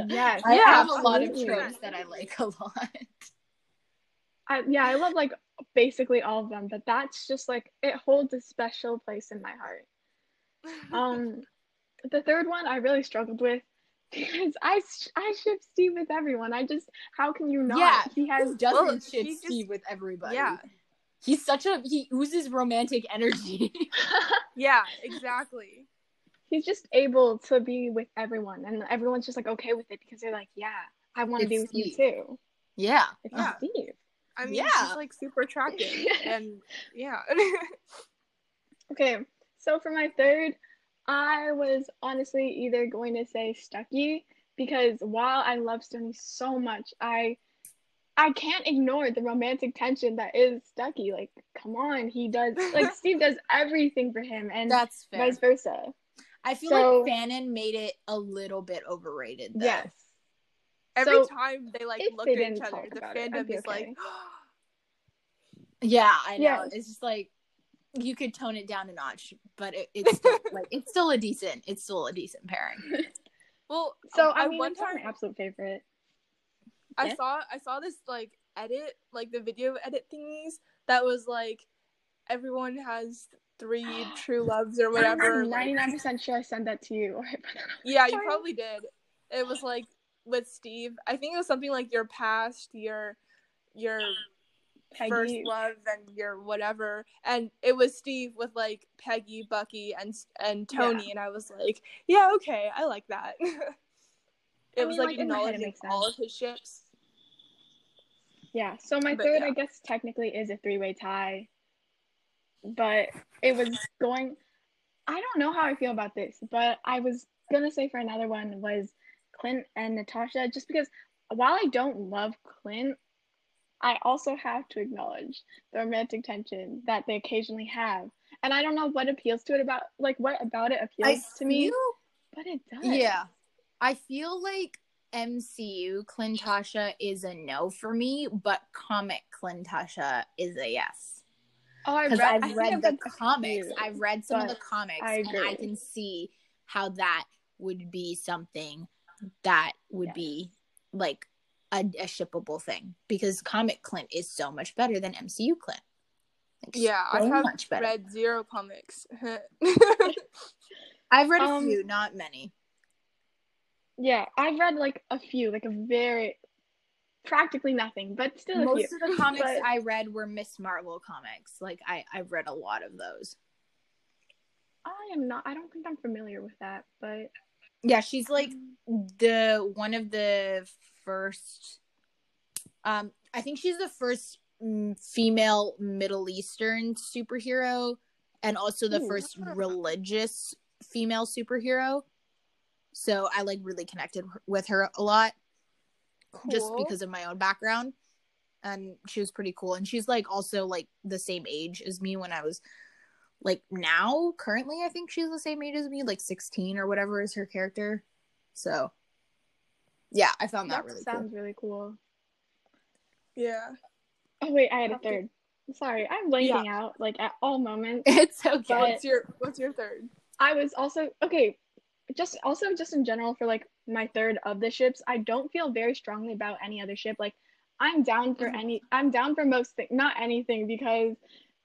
Yes, I Yeah, have a lot of tropes that I like a lot. I, yeah, I love like basically all of them, but that's just like it holds a special place in my heart. Um, the third one I really struggled with because I sh- I ship Steve with everyone. I just how can you not? Yeah, he has Who doesn't Well, ship he just- Steve with everybody? yeah, he's such a he oozes romantic energy. yeah, exactly. He's just able to be with everyone, and everyone's just like okay with it because they're like, yeah, I want to be with Steve. you too. yeah, It's Yeah. Steve. I mean, Yeah. he's like super attractive, and yeah. Okay, so for my third, I was honestly either going to say Stucky because while I love Stony so much, I I can't ignore the romantic tension that is Stucky. Like, come on, he does like Steve does everything for him and that's fair. vice versa. I feel So- like Fanon made it a little bit overrated. Though. Yes. Every So, time they like if look they at each other, the about it, I'd fandom be is like. Yeah, I know. Yes. It's just like you could tone it down a notch, but it, it's still like it's still a decent. It's still a decent pairing. well. So I I mean, one it's time my absolute favorite. I Yeah. saw I saw this like edit, like the video edit thingies that was like everyone has three true loves or whatever. 99% sure I sent that to you. Or I put that on yeah, you probably did. It was like with Steve. I think it was something like your past, your your Peggy. first love and your whatever and it was steve with like peggy bucky and and tony and i was like yeah okay i like that it I was mean, like, like, in head, acknowledging all of his ships Yeah, so my But third, yeah. I guess, technically is a three way tie. But it was going, I don't know how I feel about this, but I was gonna say for another one was Clint and Natasha, just because while I don't love Clint, I also have to acknowledge the romantic tension that they occasionally have. And I don't know what appeals to it about like what about it appeals to me, but it does. Yeah. I feel like MCU Clintasha is a no for me, but comic Clintasha is a yes. Oh, I Because read, I've I read the comics. few, I've read some of the comics I and I can see how that would be something that would Yes. be like a, a shippable thing because comic Clint is so much better than MCU Clint. Like, Yeah, I have much better. read zero comics. I've read a Um, few, not many. Yeah, I've read like a few, like a very practically nothing, but still Most few. of the comics But- I read were Miss Marvel comics. Like I, I've read a lot of those. I am not. I don't think I'm familiar with that, but Yeah, she's like the one of the first. Um, I think she's the first mm, female Middle Eastern superhero, and also the Ooh. first religious female superhero. So I like really connected with her a lot. Just because of my own background and she was pretty cool and she's like also like the same age as me when i was like now currently i think she's the same age as me like 16 or whatever is her character so yeah i found that, that really sounds really cool. yeah. Oh wait, I had a Okay. third. Sorry, I'm blanking out like at all moments. it's okay But- What's your What's your third? I was also okay. Just also just in general for like my third of the ships, I don't feel very strongly about any other ship. Like I'm down for Mhm. any. I'm down for most things, not anything because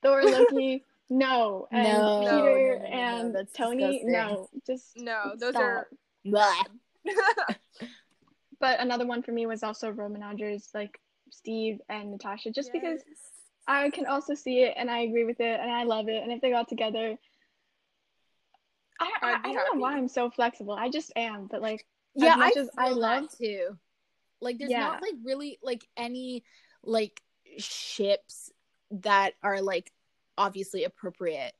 Thor, Loki, no, and No, Peter no, no, no, no, and that's Tony, disgusting. no, just No, those stop. are. Blah. But another one for me was also Roman Romanogers, like Steve and Natasha, just because I can also see it and I agree with it and I love it. And if they got together, I I, I don't know why. I'm so flexible. I just am. But like, yeah I I love- to. like there's Yeah. not like really like any like ships that are like obviously appropriate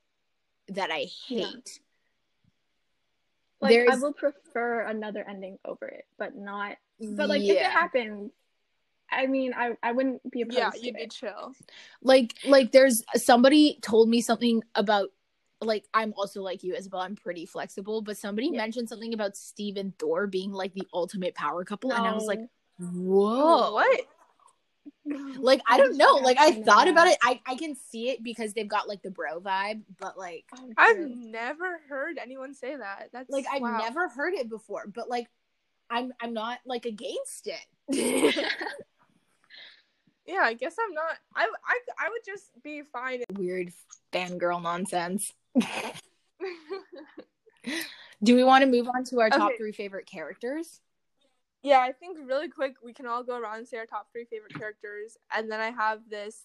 that i Yeah. hate like I will prefer another ending over it, but not. But like, if it Yeah. happens, I mean, I I wouldn't be opposed Yeah, to you'd be it. chill. like like there's somebody told me something about like I'm also like you Isabel I'm pretty flexible but somebody Yeah. mentioned something about Steve and Thor being like the ultimate power couple and I was like oh. whoa What? like I I don't know like I thought about it I I can see it because they've got like the bro vibe but like Oh, I've never heard anyone say that. That's like I've wow. never heard it before but like I'm I'm not like against it Yeah, I guess I'm not. I I I would just be fine. weird fangirl nonsense do we want to move on to our top three favorite characters yeah, I think really quick we can all go around and say our top three favorite characters, and then I have this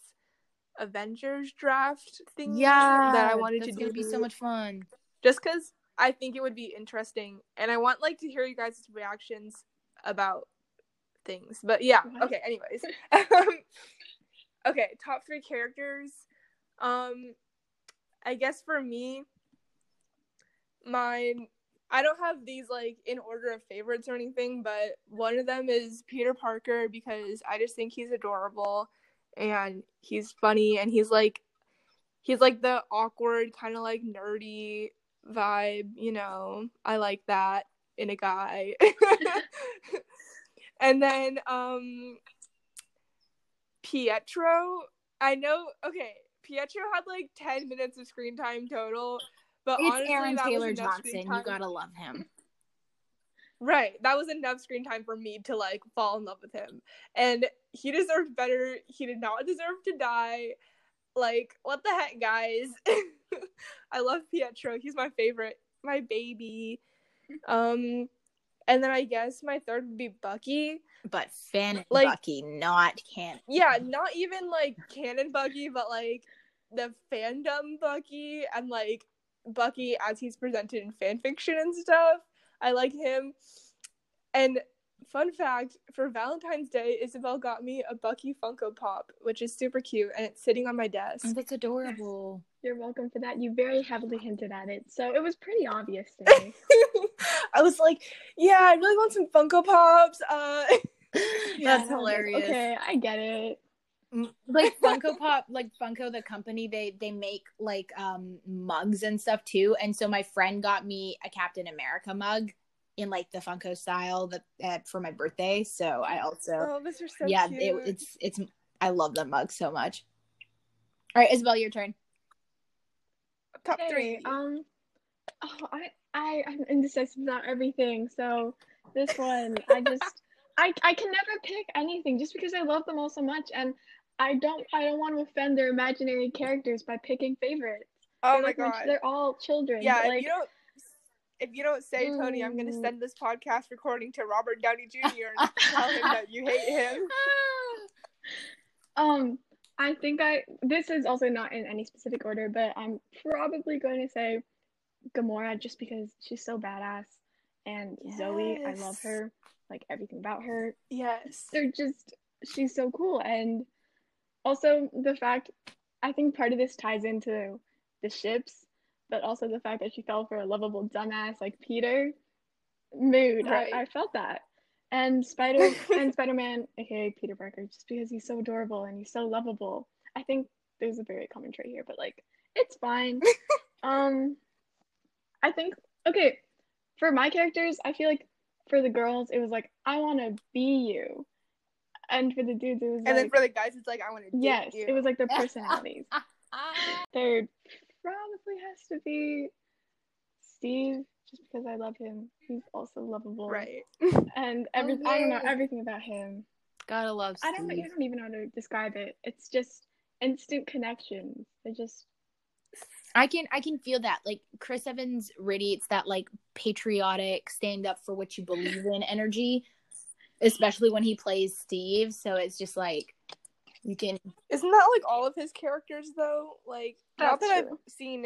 Avengers draft thing Yeah, that I wanted that's to do be so much fun. just because I think it would be interesting, and I want like to hear you guys' reactions about things. But yeah, What? okay. Anyways, um, okay, top three characters. Um, I guess for me, mine. I don't have these like in order of favorites or anything, but one of them is Peter Parker because I just think he's adorable and he's funny and he's like he's like the awkward kind of like nerdy vibe, you know. I like that in a guy. and then um Pietro, I know okay, Pietro had like 10 minutes of screen time total, but It's honestly Aaron Taylor Johnson. You gotta love him. Right. That was enough screen time for me to like fall in love with him. And he deserved better. He did not deserve to die. Like, what the heck, guys? I love Pietro. He's my favorite. My baby. Um and then I guess my third would be Bucky. But Finn and Like- Bucky, not Canon. Yeah, not even like canon Bucky, but like the fandom Bucky and like Bucky as he's presented in fanfiction and stuff. I like him. And fun fact for Valentine's Day, Isabel got me a Bucky Funko Pop, which is super cute, and it's sitting on my desk. Oh, that's adorable. You're welcome for that. You very heavily hinted at it, so it was pretty obvious to me. I was like, yeah, I really want some Funko Pops. Uh, Yeah, That's and I like, hilarious. okay, I get it. like Funko Pop, like Funko, the company, they they make like um mugs and stuff too. And so my friend got me a Captain America mug in like the Funko style that uh, for my birthday. So I also oh, those are so yeah, cute. it, it's it's I love that mug so much. All right, Isabel, your turn. Top Okay, three. Um, oh, I, I, I'm indecisive about everything. So this one, I just, I, I can never pick anything just because I love them all so much, and I don't, I don't want to offend their imaginary characters by picking favorites. oh They're my like god. they're all children. Yeah, if like, you don't if you don't say Tony, I'm gonna Mm. send this podcast recording to Robert Downey Jr. and tell him that you hate him. Um, I think I this is also not in any specific order, but I'm probably going to say Gamora just because she's so badass, and Zoe, I love her, like everything about her. Yes. They're just she's so cool, and also the fact I think part of this ties into the ships, but also the fact that she fell for a lovable dumbass like Peter. Mood, Right. I, I felt that. And Spider and Spider Man, aka Peter Parker, just because he's so adorable and he's so lovable. I think there's a very common trait here, but like it's fine. um I think okay, for my characters, I feel like for the girls it was like I wanna be you. And for the dudes it was And then for the guys, it's like I want to Yes, you. it was like their personalities. Third probably has to be Steve, just because I love him. He's also lovable. right. And oh, every I don't know, everything about him. Gotta love. Steve. I don't know, I don't even know how to describe it. It's just instant connections. They just I can I can feel that. Like Chris Evans radiates that like patriotic, stand up for what you believe in energy, especially when he plays Steve. So it's just like you can Isn't that like all of his characters though? Like not That's that true. I've seen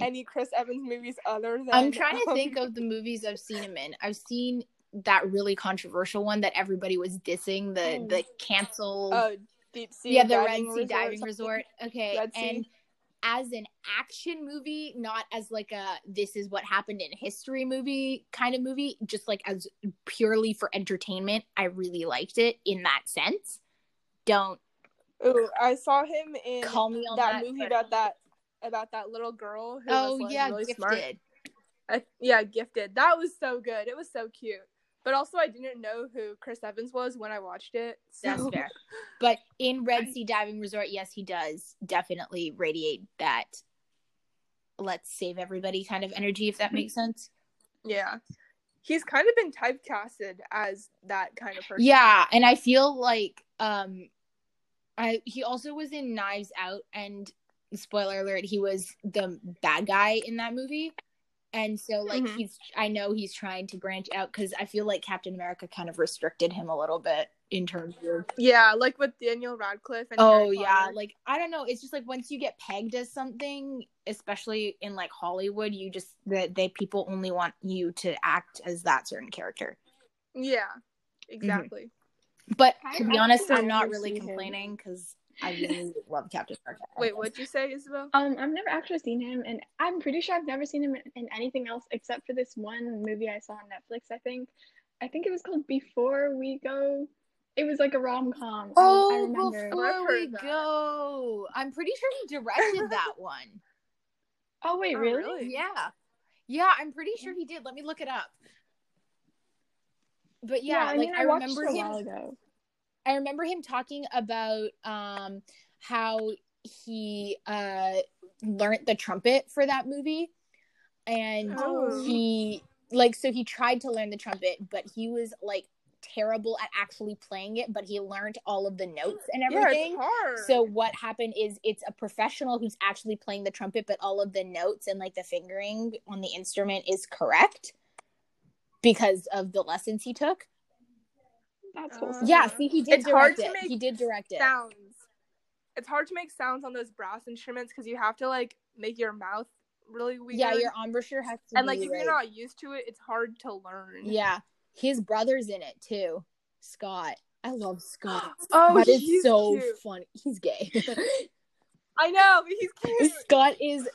any Chris Evans movies other than I'm trying to um, think of the movies I've seen him in. I've seen that really controversial one that everybody was dissing, the Oh. the canceled uh, deep sea yeah, the Red Sea Diving. Resort. Okay, and as an action movie, not as like a this is what happened in history movie kind of movie, just like as purely for entertainment, I really liked it in that sense. Don't Ooh, I saw him in call me on that, that. movie about that about that little girl who oh was like, yeah, really gifted. smart. I, yeah, gifted. That was so good. It was so cute. But also, I didn't know who Chris Evans was when I watched it. That's fair. But in Red Sea Diving Resort, yes, he does definitely radiate that let's save everybody kind of energy, if that makes sense. Yeah, he's kind of been typecasted as that kind of person. Yeah, and I feel like um I he also was in Knives Out and spoiler alert, he was the bad guy in that movie. And so like Mhm. he's I know he's trying to branch out cuz I feel like Captain America kind of restricted him a little bit in terms of yeah, like with Daniel Radcliffe. And Oh Harry yeah, like I don't know, it's just like once you get pegged as something, especially in like Hollywood, you just that they people only want you to act as that certain character. yeah, exactly. But I- to be I honest, think I'm not really complaining because I really love Captain America. Wait, what'd you say, Isabel? um I've never actually seen him and I'm pretty sure I've never seen him in anything else except for this one movie I saw on Netflix, I think. I think it was called Before We Go. It was like a rom com. I Oh, remember. before I've we heard that. go, I'm pretty sure he directed that one. Oh wait, Oh, really? really? Yeah, yeah, I'm pretty sure he did. Let me look it up. But yeah, I like mean, I, I, remember it a him. I remember him talking about um how he uh learned the trumpet for that movie and Oh. he like so he tried to learn the trumpet but he was like terrible at actually playing it but he learned all of the notes and Yeah, everything hard. so what happened is it's a professional who's actually playing the trumpet but all of the notes and like the fingering on the instrument is correct because of the lessons he took That's cool. Uh, yeah see he did It's hard direct to it make he did direct it sounds. It's hard to make sounds on those brass instruments because you have to like make your mouth really weird. Yeah, your embouchure has to and be like if right. you're not used to it, it's hard to learn. Yeah, his brother's in it too. Scott, I love Scott. Oh, that is he's so cute. funny. He's gay. I know, but he's cute. Scott is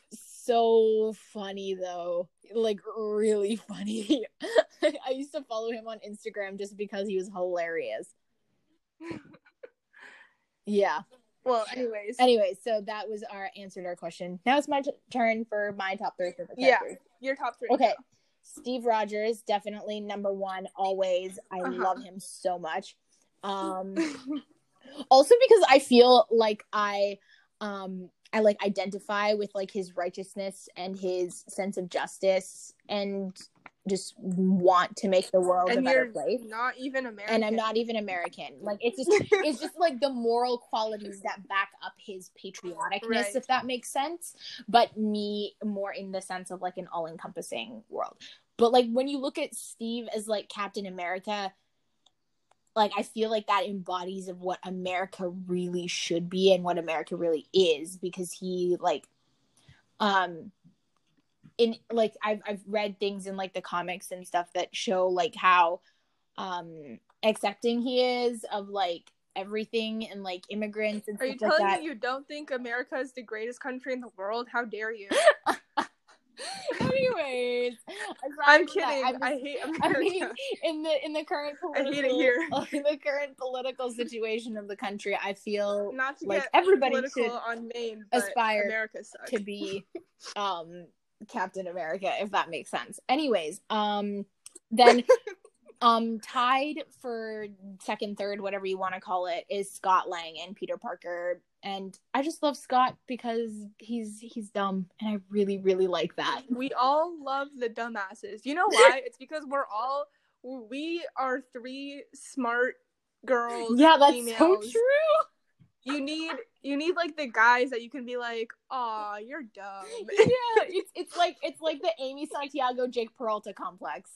so funny though. Like really funny. I used to follow him on Instagram just because he was hilarious. yeah. Well, anyways. Anyways, so that was our answer to our question. Now it's my t- turn for my top three favorite Yeah. characters. Your top three. Okay. Steve Rogers, definitely number one, always. I Uh-huh. love him so much. Um also because I feel like I um I like identify with like his righteousness and his sense of justice and just want to make the world a better place. not even American. And I'm not even American. Like it's just it's just like the moral qualities that back up his patrioticness, Right. if that makes sense. But me more in the sense of like an all encompassing world. But like when you look at Steve as like Captain America, like I feel like that embodies of what America really should be and what America really is because he like um in like I've I've read things in like the comics and stuff that show like how um accepting he is of like everything and like immigrants and Are you like telling that. me you don't think America is the greatest country in the world? How dare you? Anyways, I'm aside from that, kidding. I'm just- I hate I mean, in the in the current I political, hate it here. in the current political situation of the country, I feel not to like get everybody should on Maine, aspire America sucks. to be um Captain America, if that makes sense. Anyways, um then um tied for second, third, whatever you want to call it, is Scott Lang and Peter Parker. And I just love Scott because he's he's dumb and I really, really like that. We all love the dumbasses. You know why? it's because we're all we are three smart girls. Yeah, that's so true. You need you need like the guys that you can be like, "Aw, you're dumb." yeah, it's it's like it's like the Amy Santiago Jake Peralta complex.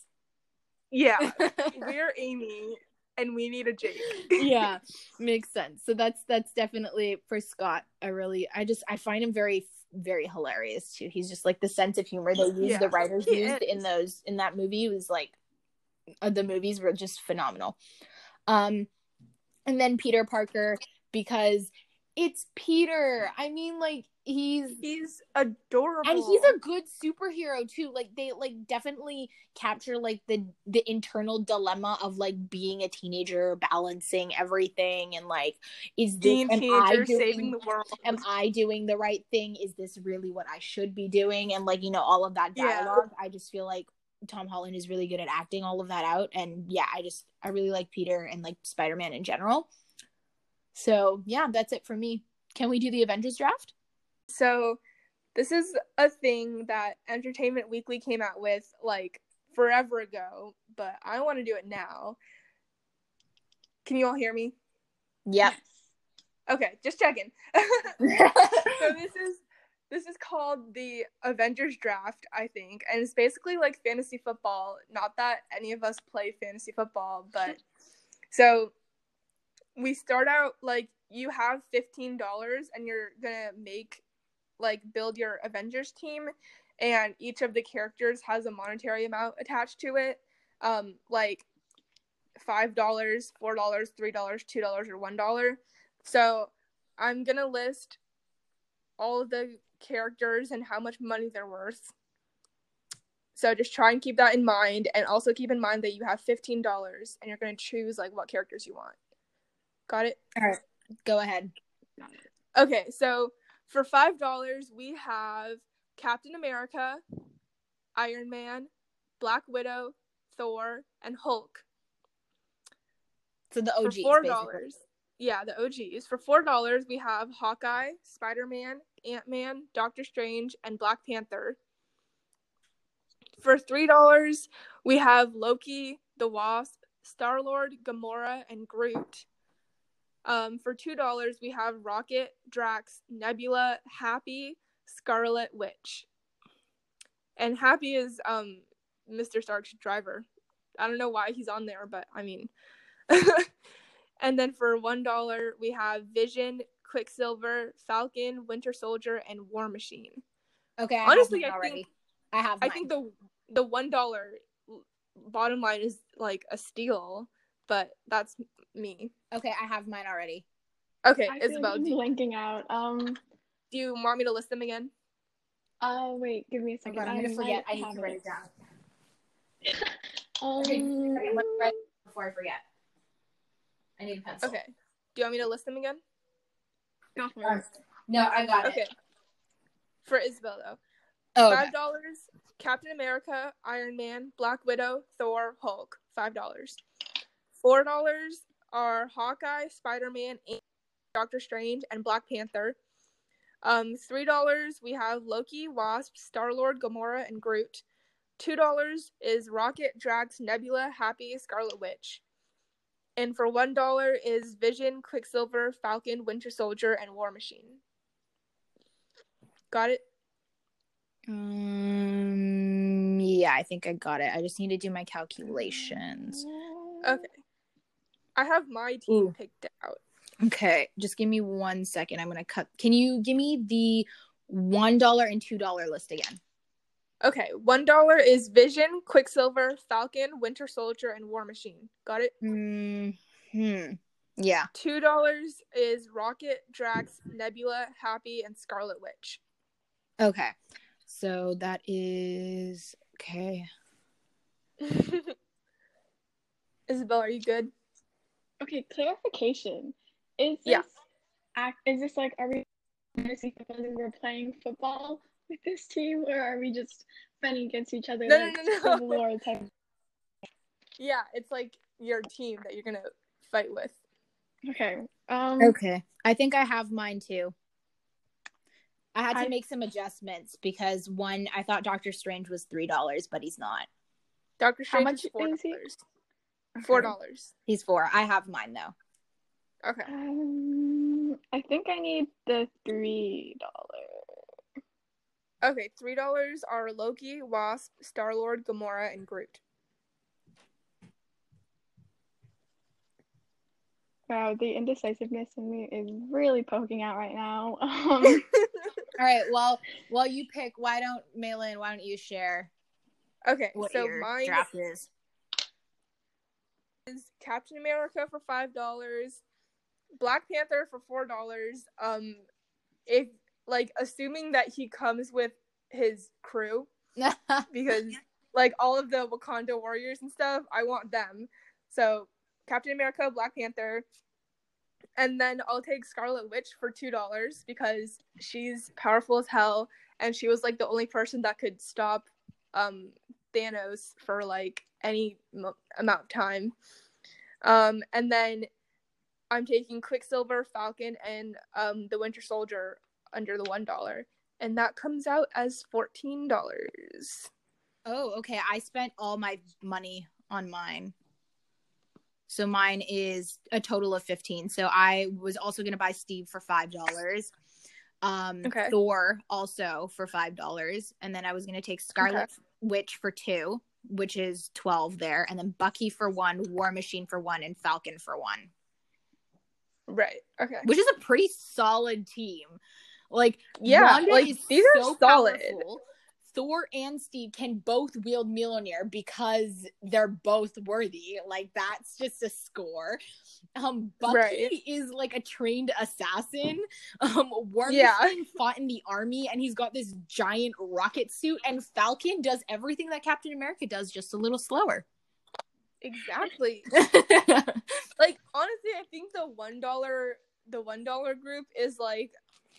yeah, we're Amy, and we need a Jake. yeah, makes sense. So that's that's definitely for Scott. I really, I just, I find him very, very hilarious too. He's just like the sense of humor they used, Yeah, the writers used in those in that movie was like, uh, the movies were just phenomenal. Um, and then Peter Parker because it's Peter. I mean, like he's He's adorable, and he's a good superhero too. Like they like definitely capture like the the internal dilemma of like being a teenager balancing everything and like is this am I doing, saving the world. am i doing the right thing? Is this really what i should be doing? And like you know all of that Yeah. dialogue i just feel like tom holland is really good at acting all of that out. And yeah i just i really like peter and like spider-man in general. So yeah that's it for me. Can we do the avengers draft So, this is a thing that Entertainment Weekly came out with like forever ago, but I want to do it now. Can you all hear me? yep Okay, just checking. so this is this is called the Avengers Draft, I think, and it's basically like fantasy football. Not that any of us play fantasy football, but so we start out like you have fifteen dollars, and you're gonna make like build your Avengers team, and each of the characters has a monetary amount attached to it, um, like five dollars, four dollars, three dollars, two dollars, or one dollar. So I'm gonna list all of the characters and how much money they're worth. So just try and keep that in mind, and also keep in mind that you have fifteen dollars, and you're gonna choose like what characters you want. Got it? all right go ahead Okay, so for five dollars we have Captain America, Iron Man, Black Widow, Thor, and Hulk. So the OGs, for four dollars. Yeah, the OGs. For four dollars, we have Hawkeye, Spider Man, Ant Man, Doctor Strange, and Black Panther. For three dollars, we have Loki, the Wasp, Star Lord, Gamora, and Groot. Um, for two dollars, we have Rocket, Drax, Nebula, Happy, Scarlet Witch. And Happy is um Mr. Stark's driver. I don't know why he's on there, but I mean and then for one dollar we have Vision, Quicksilver, Falcon, Winter Soldier, and War Machine. Okay, I Honestly, have I already. think- I have. I think the the one dollar bottom line is like a steal, but that's me. Okay, I have mine already. Okay, I Isabel, think do, I'm blanking out. Um, do you want me to list them again? Oh wait, give me a Oh second. god, I'm gonna forget. I need have to write it. it down. Um, Okay, let's write before I forget. I need a pencil. Okay. Do you want me to list them again? go for Um, it. no, I got Okay. it. Okay. For Isabel though. Oh, okay. Five dollars. Captain America, Iron Man, Black Widow, Thor, Hulk. Five dollars. Four dollars are Hawkeye, Spider Man, Doctor Strange, and Black Panther. Um, three dollars we have Loki, Wasp, Star Lord, Gamora, and Groot. Two dollars is Rocket, Drax, Nebula, Happy, Scarlet Witch. And for one dollar is Vision, Quicksilver, Falcon, Winter Soldier, and War Machine. Got it? Um, yeah, I think I got it. I just need to do my calculations. Okay. I have my team Ooh. picked out. Okay, just give me one second. I'm gonna cut. Can you give me the one dollar and two dollar list again? Okay, one dollar is Vision, Quicksilver, Falcon, Winter Soldier, and War Machine. Got it. Hmm. Yeah. Two dollars is Rocket, Drax, Nebula, Happy, and Scarlet Witch. Okay. So that is okay. Isabel, are you good? Okay, clarification. Is this Yeah. act is this like are we fantasy we're playing football with this team or are we just fighting against each other No, no, like no, no. Civil War type? Yeah, it's like your team that you're gonna fight with. Okay. Um Okay. I think I have mine too. I had to I- make some adjustments because one, I thought Doctor Strange was three dollars, but he's not. Doctor Strange How Strange much is four is he? dollars. Four dollars. He's four. I have mine though. Okay. Um I think I need the three dollar. Okay, three dollars are Loki, Wasp, Star Lord, Gamora, and Groot. Wow, the indecisiveness in me is really poking out right now. Um All right. Well, while you pick, why don't Maylin? Why don't you share okay, what so your mine draft is? Is Captain America for five dollars, Black Panther for four dollars. Um, if like assuming that he comes with his crew, because like all of the Wakanda warriors and stuff, I want them. So Captain America, Black Panther, and then I'll take Scarlet Witch for two dollars because she's powerful as hell, and she was like the only person that could stop um Thanos for like any mo- amount of time. Um, and then I'm taking Quicksilver, Falcon, and um the Winter Soldier under the one dollar, and that comes out as fourteen dollars. oh, okay. I spent all my money on mine. So mine is a total of 15. So I was also going to buy Steve for $5. Um Okay. Thor also for $5 and then I was going to take Scarlet Witch for 2, which is 12 there, and then Bucky for 1, War Machine for 1 and Falcon for 1. Right. Okay. Which is a pretty solid team. Like Yeah, Wanda like, these are solid. powerful. Thor and Steve can both wield Mjolnir because they're both worthy. Like that's just a score. Um, Bucky Right. is like a trained assassin. Um, War Yeah. Machine fought in the army and he's got this giant rocket suit. And Falcon does everything that Captain America does, just a little slower. Exactly. like honestly, I think the one dollar the one dollar group is like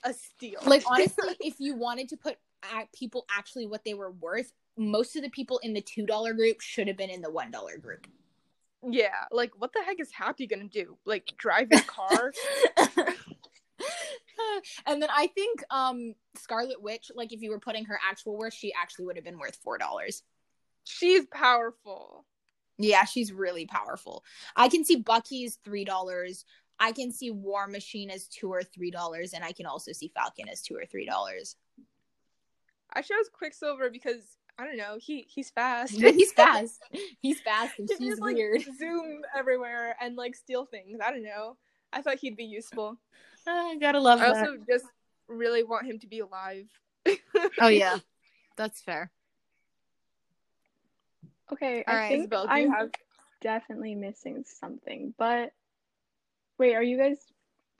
a steal. like honestly, if you wanted to put at people actually what they were worth, most of the people in the two dollar group should have been in the one dollar group. yeah, like what the heck is Happy gonna do? Like drive his car? and then I think um Scarlet Witch, like if you were putting her actual worth, she actually would have been worth four dollars. She's powerful. Yeah, she's really powerful. I can see Bucky's three dollars. I can see War Machine as two or three dollars, and I can also see Falcon as two or three dollars. I chose Quicksilver because I don't know, he he's fast. He's fast. He's fast, and He she's just, like, weird. Zoom everywhere and like steal things. I don't know. I thought he'd be useful. I gotta love him. I that. also just really want him to be alive. Oh yeah, that's fair. Okay, All I right, think Isabel, do you I'm have definitely missing something. But wait, are you guys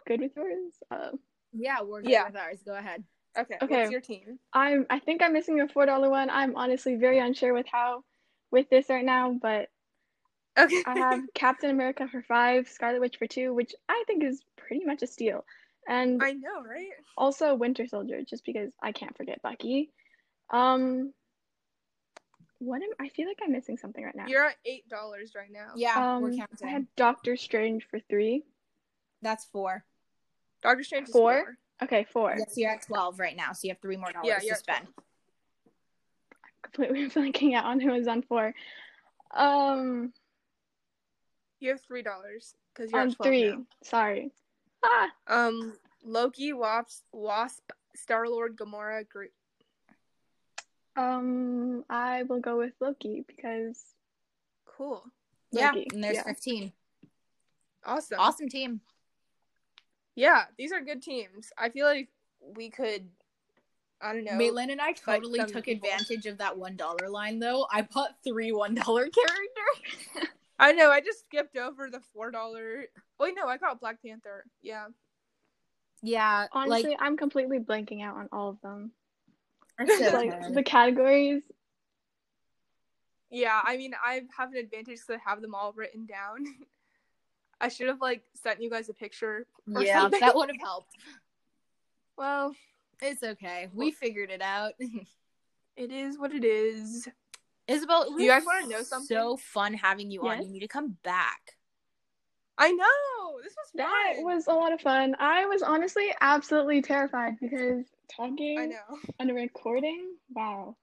good with yours? Uh, Yeah, we're good Yeah. with ours. Go ahead. Okay. Okay. What's your team? I'm I think I'm missing a four dollar one. I'm honestly very unsure with how with this right now, but Okay. I have Captain America for five, Scarlet Witch for two, which I think is pretty much a steal. And I know, right? also Winter Soldier, just because I can't forget Bucky. Um what am I feel like I'm missing something right now. You're at eight dollars right now. Yeah, we're Um, counting. I have Doctor Strange for three. That's four. Doctor Strange is Four? four. Okay, four. Yes, you're at twelve right now, so you have three more dollars Yeah, to you're at spend. Completely blanking out on who was on four. Um You have three dollars because you're on at twelve three. now. Sorry. Ah, Um, Loki, Wasp, Wasp, Star Lord, Gamora, Groot. um I will go with Loki because Cool, Yeah, and there's yeah. fifteen. awesome. Awesome team. Yeah, these are good teams. I feel like we could. I don't know. Maylin and I totally took people. advantage of that one dollar line though. I bought three one dollar characters. I know. I just skipped over the four dollar. Wait, no, I got Black Panther. Yeah. Yeah, honestly like I'm completely blanking out on all of them. it's It's Like okay. the categories. Yeah, I mean, I have an advantage because I have them all written down. I should have like sent you guys a picture. or yeah, something. that would have helped. Well, It's okay. We figured it out. it is what it is. Isabel, it Do you guys wanna know something? So fun having you on. You need to come back. I know this was That fun. was a lot of fun. I was honestly absolutely terrified because talking I know. on a recording, wow.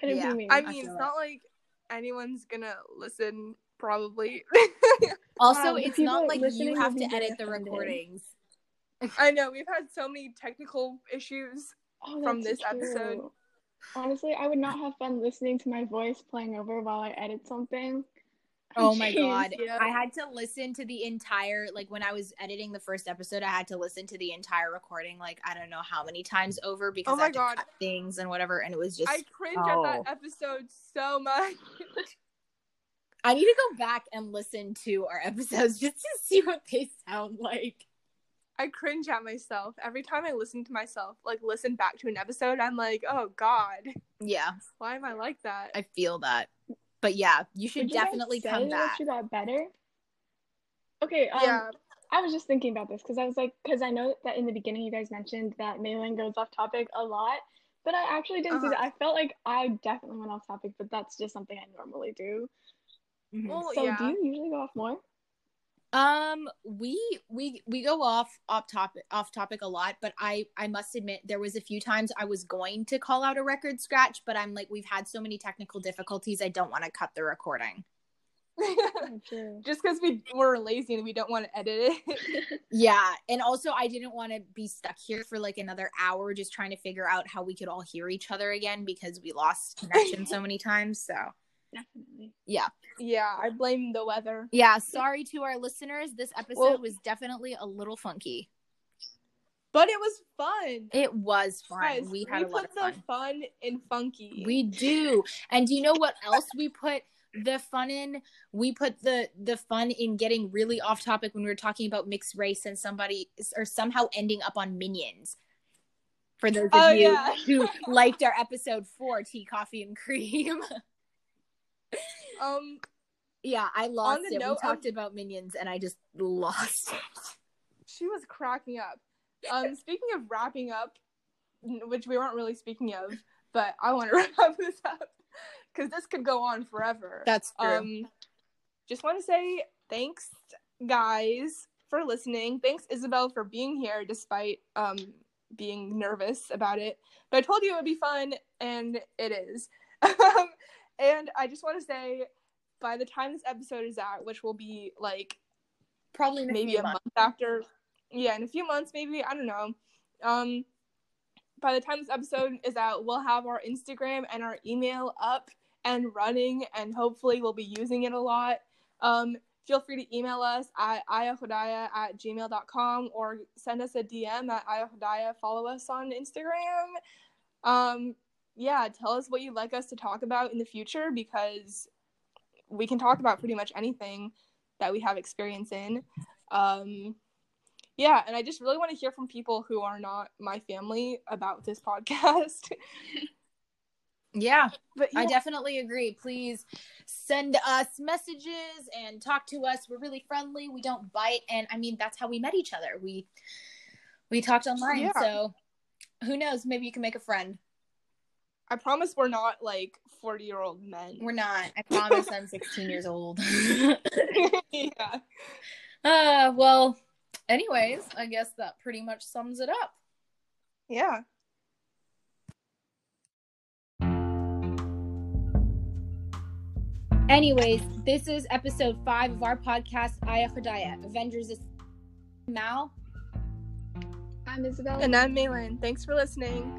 Couldn't Yeah. be me. I I mean, feel it's not like anyone's gonna listen. Probably. Also, Wow, the it's not like you have to edit the recordings. I know we've had so many technical issues. Oh, from that's this episode. Honestly, I would not have fun listening to my voice playing over while I edit something. Oh my god. yeah. I had to listen to the entire like when I was editing the first episode, I had to listen to the entire recording like I don't know how many times over because Oh my I had to God. cut things and whatever and it was just I cringe oh. at that oh. episode so much. I need to go back and listen to our episodes just to see what they sound like. I cringe at myself every time I listen to myself. Like listen back to an episode, I'm like, oh god, Yeah, why am I like that? I feel that. But yeah, you should Would you guys definitely say come back. you got better. Okay, um, yeah, I was just thinking about this because I was like, because I know that in the beginning you guys mentioned that Maylin goes off topic a lot, but I actually didn't see Uh-huh. that. I felt like I definitely went off topic, but that's just something I normally do. Mhm. well, so yeah. do you usually go off more? Um, we we we go off off topic off topic a lot, but I I must admit there was a few times I was going to call out a record scratch, but I'm like we've had so many technical difficulties, I don't want to cut the recording. Oh. Just because we were lazy and we don't want to edit it. Yeah, and also I didn't want to be stuck here for like another hour just trying to figure out how we could all hear each other again because we lost connection so many times. So Definitely. yeah, yeah, I blame the weather. yeah. Sorry to our listeners. This episode Well- was definitely a little funky. But it was fun. It was fun. Guys, we had a lot put of fun. the fun in funky. We do. And do you know what else we put the fun in? We put the the fun in getting really off topic when we were talking about mixed race and somebody or somehow ending up on minions. For those of Oh, you yeah. who liked our episode four, tea, coffee, and cream. um yeah, I lost it. We note of- talked about minions and I just lost it. she was cracking up. Um speaking of wrapping up, which we weren't really speaking of, but I want to wrap this up because this could go on forever. That's true. Um, just want to say thanks, guys, for listening. Thanks, Isabel, for being here despite um being nervous about it. But I told you it would be fun, and it is. um, and I just want to say, by the time this episode is out, which will be like Probably in a maybe a month after, yeah, in a few months, maybe I don't know. Um, by the time this episode is out, we'll have our Instagram and our email up and running, and hopefully we'll be using it a lot. Um, feel free to email us at ayahodaya at gmail.com or send us a DM at ayahodaya. Follow us on Instagram. Um, yeah, tell us what you'd like us to talk about in the future because we can talk about pretty much anything that we have experience in. Um, yeah, and I just really want to hear from people who are not my family about this podcast. Yeah, but yeah, I definitely agree. Please send us messages and talk to us. We're really friendly. We don't bite, and I mean that's how we met each other. We we talked online, Yeah. so who knows? Maybe you can make a friend. I promise we're not like 40 year old men. We're not. I promise. I'm 16 years old. yeah. uh, well. Anyways, I guess that pretty much sums it up. Yeah. Anyways, this is episode five of our podcast, Aya Khadaya, Avengers is Mal. I'm Isabel. And I'm Maylin. Thanks for listening.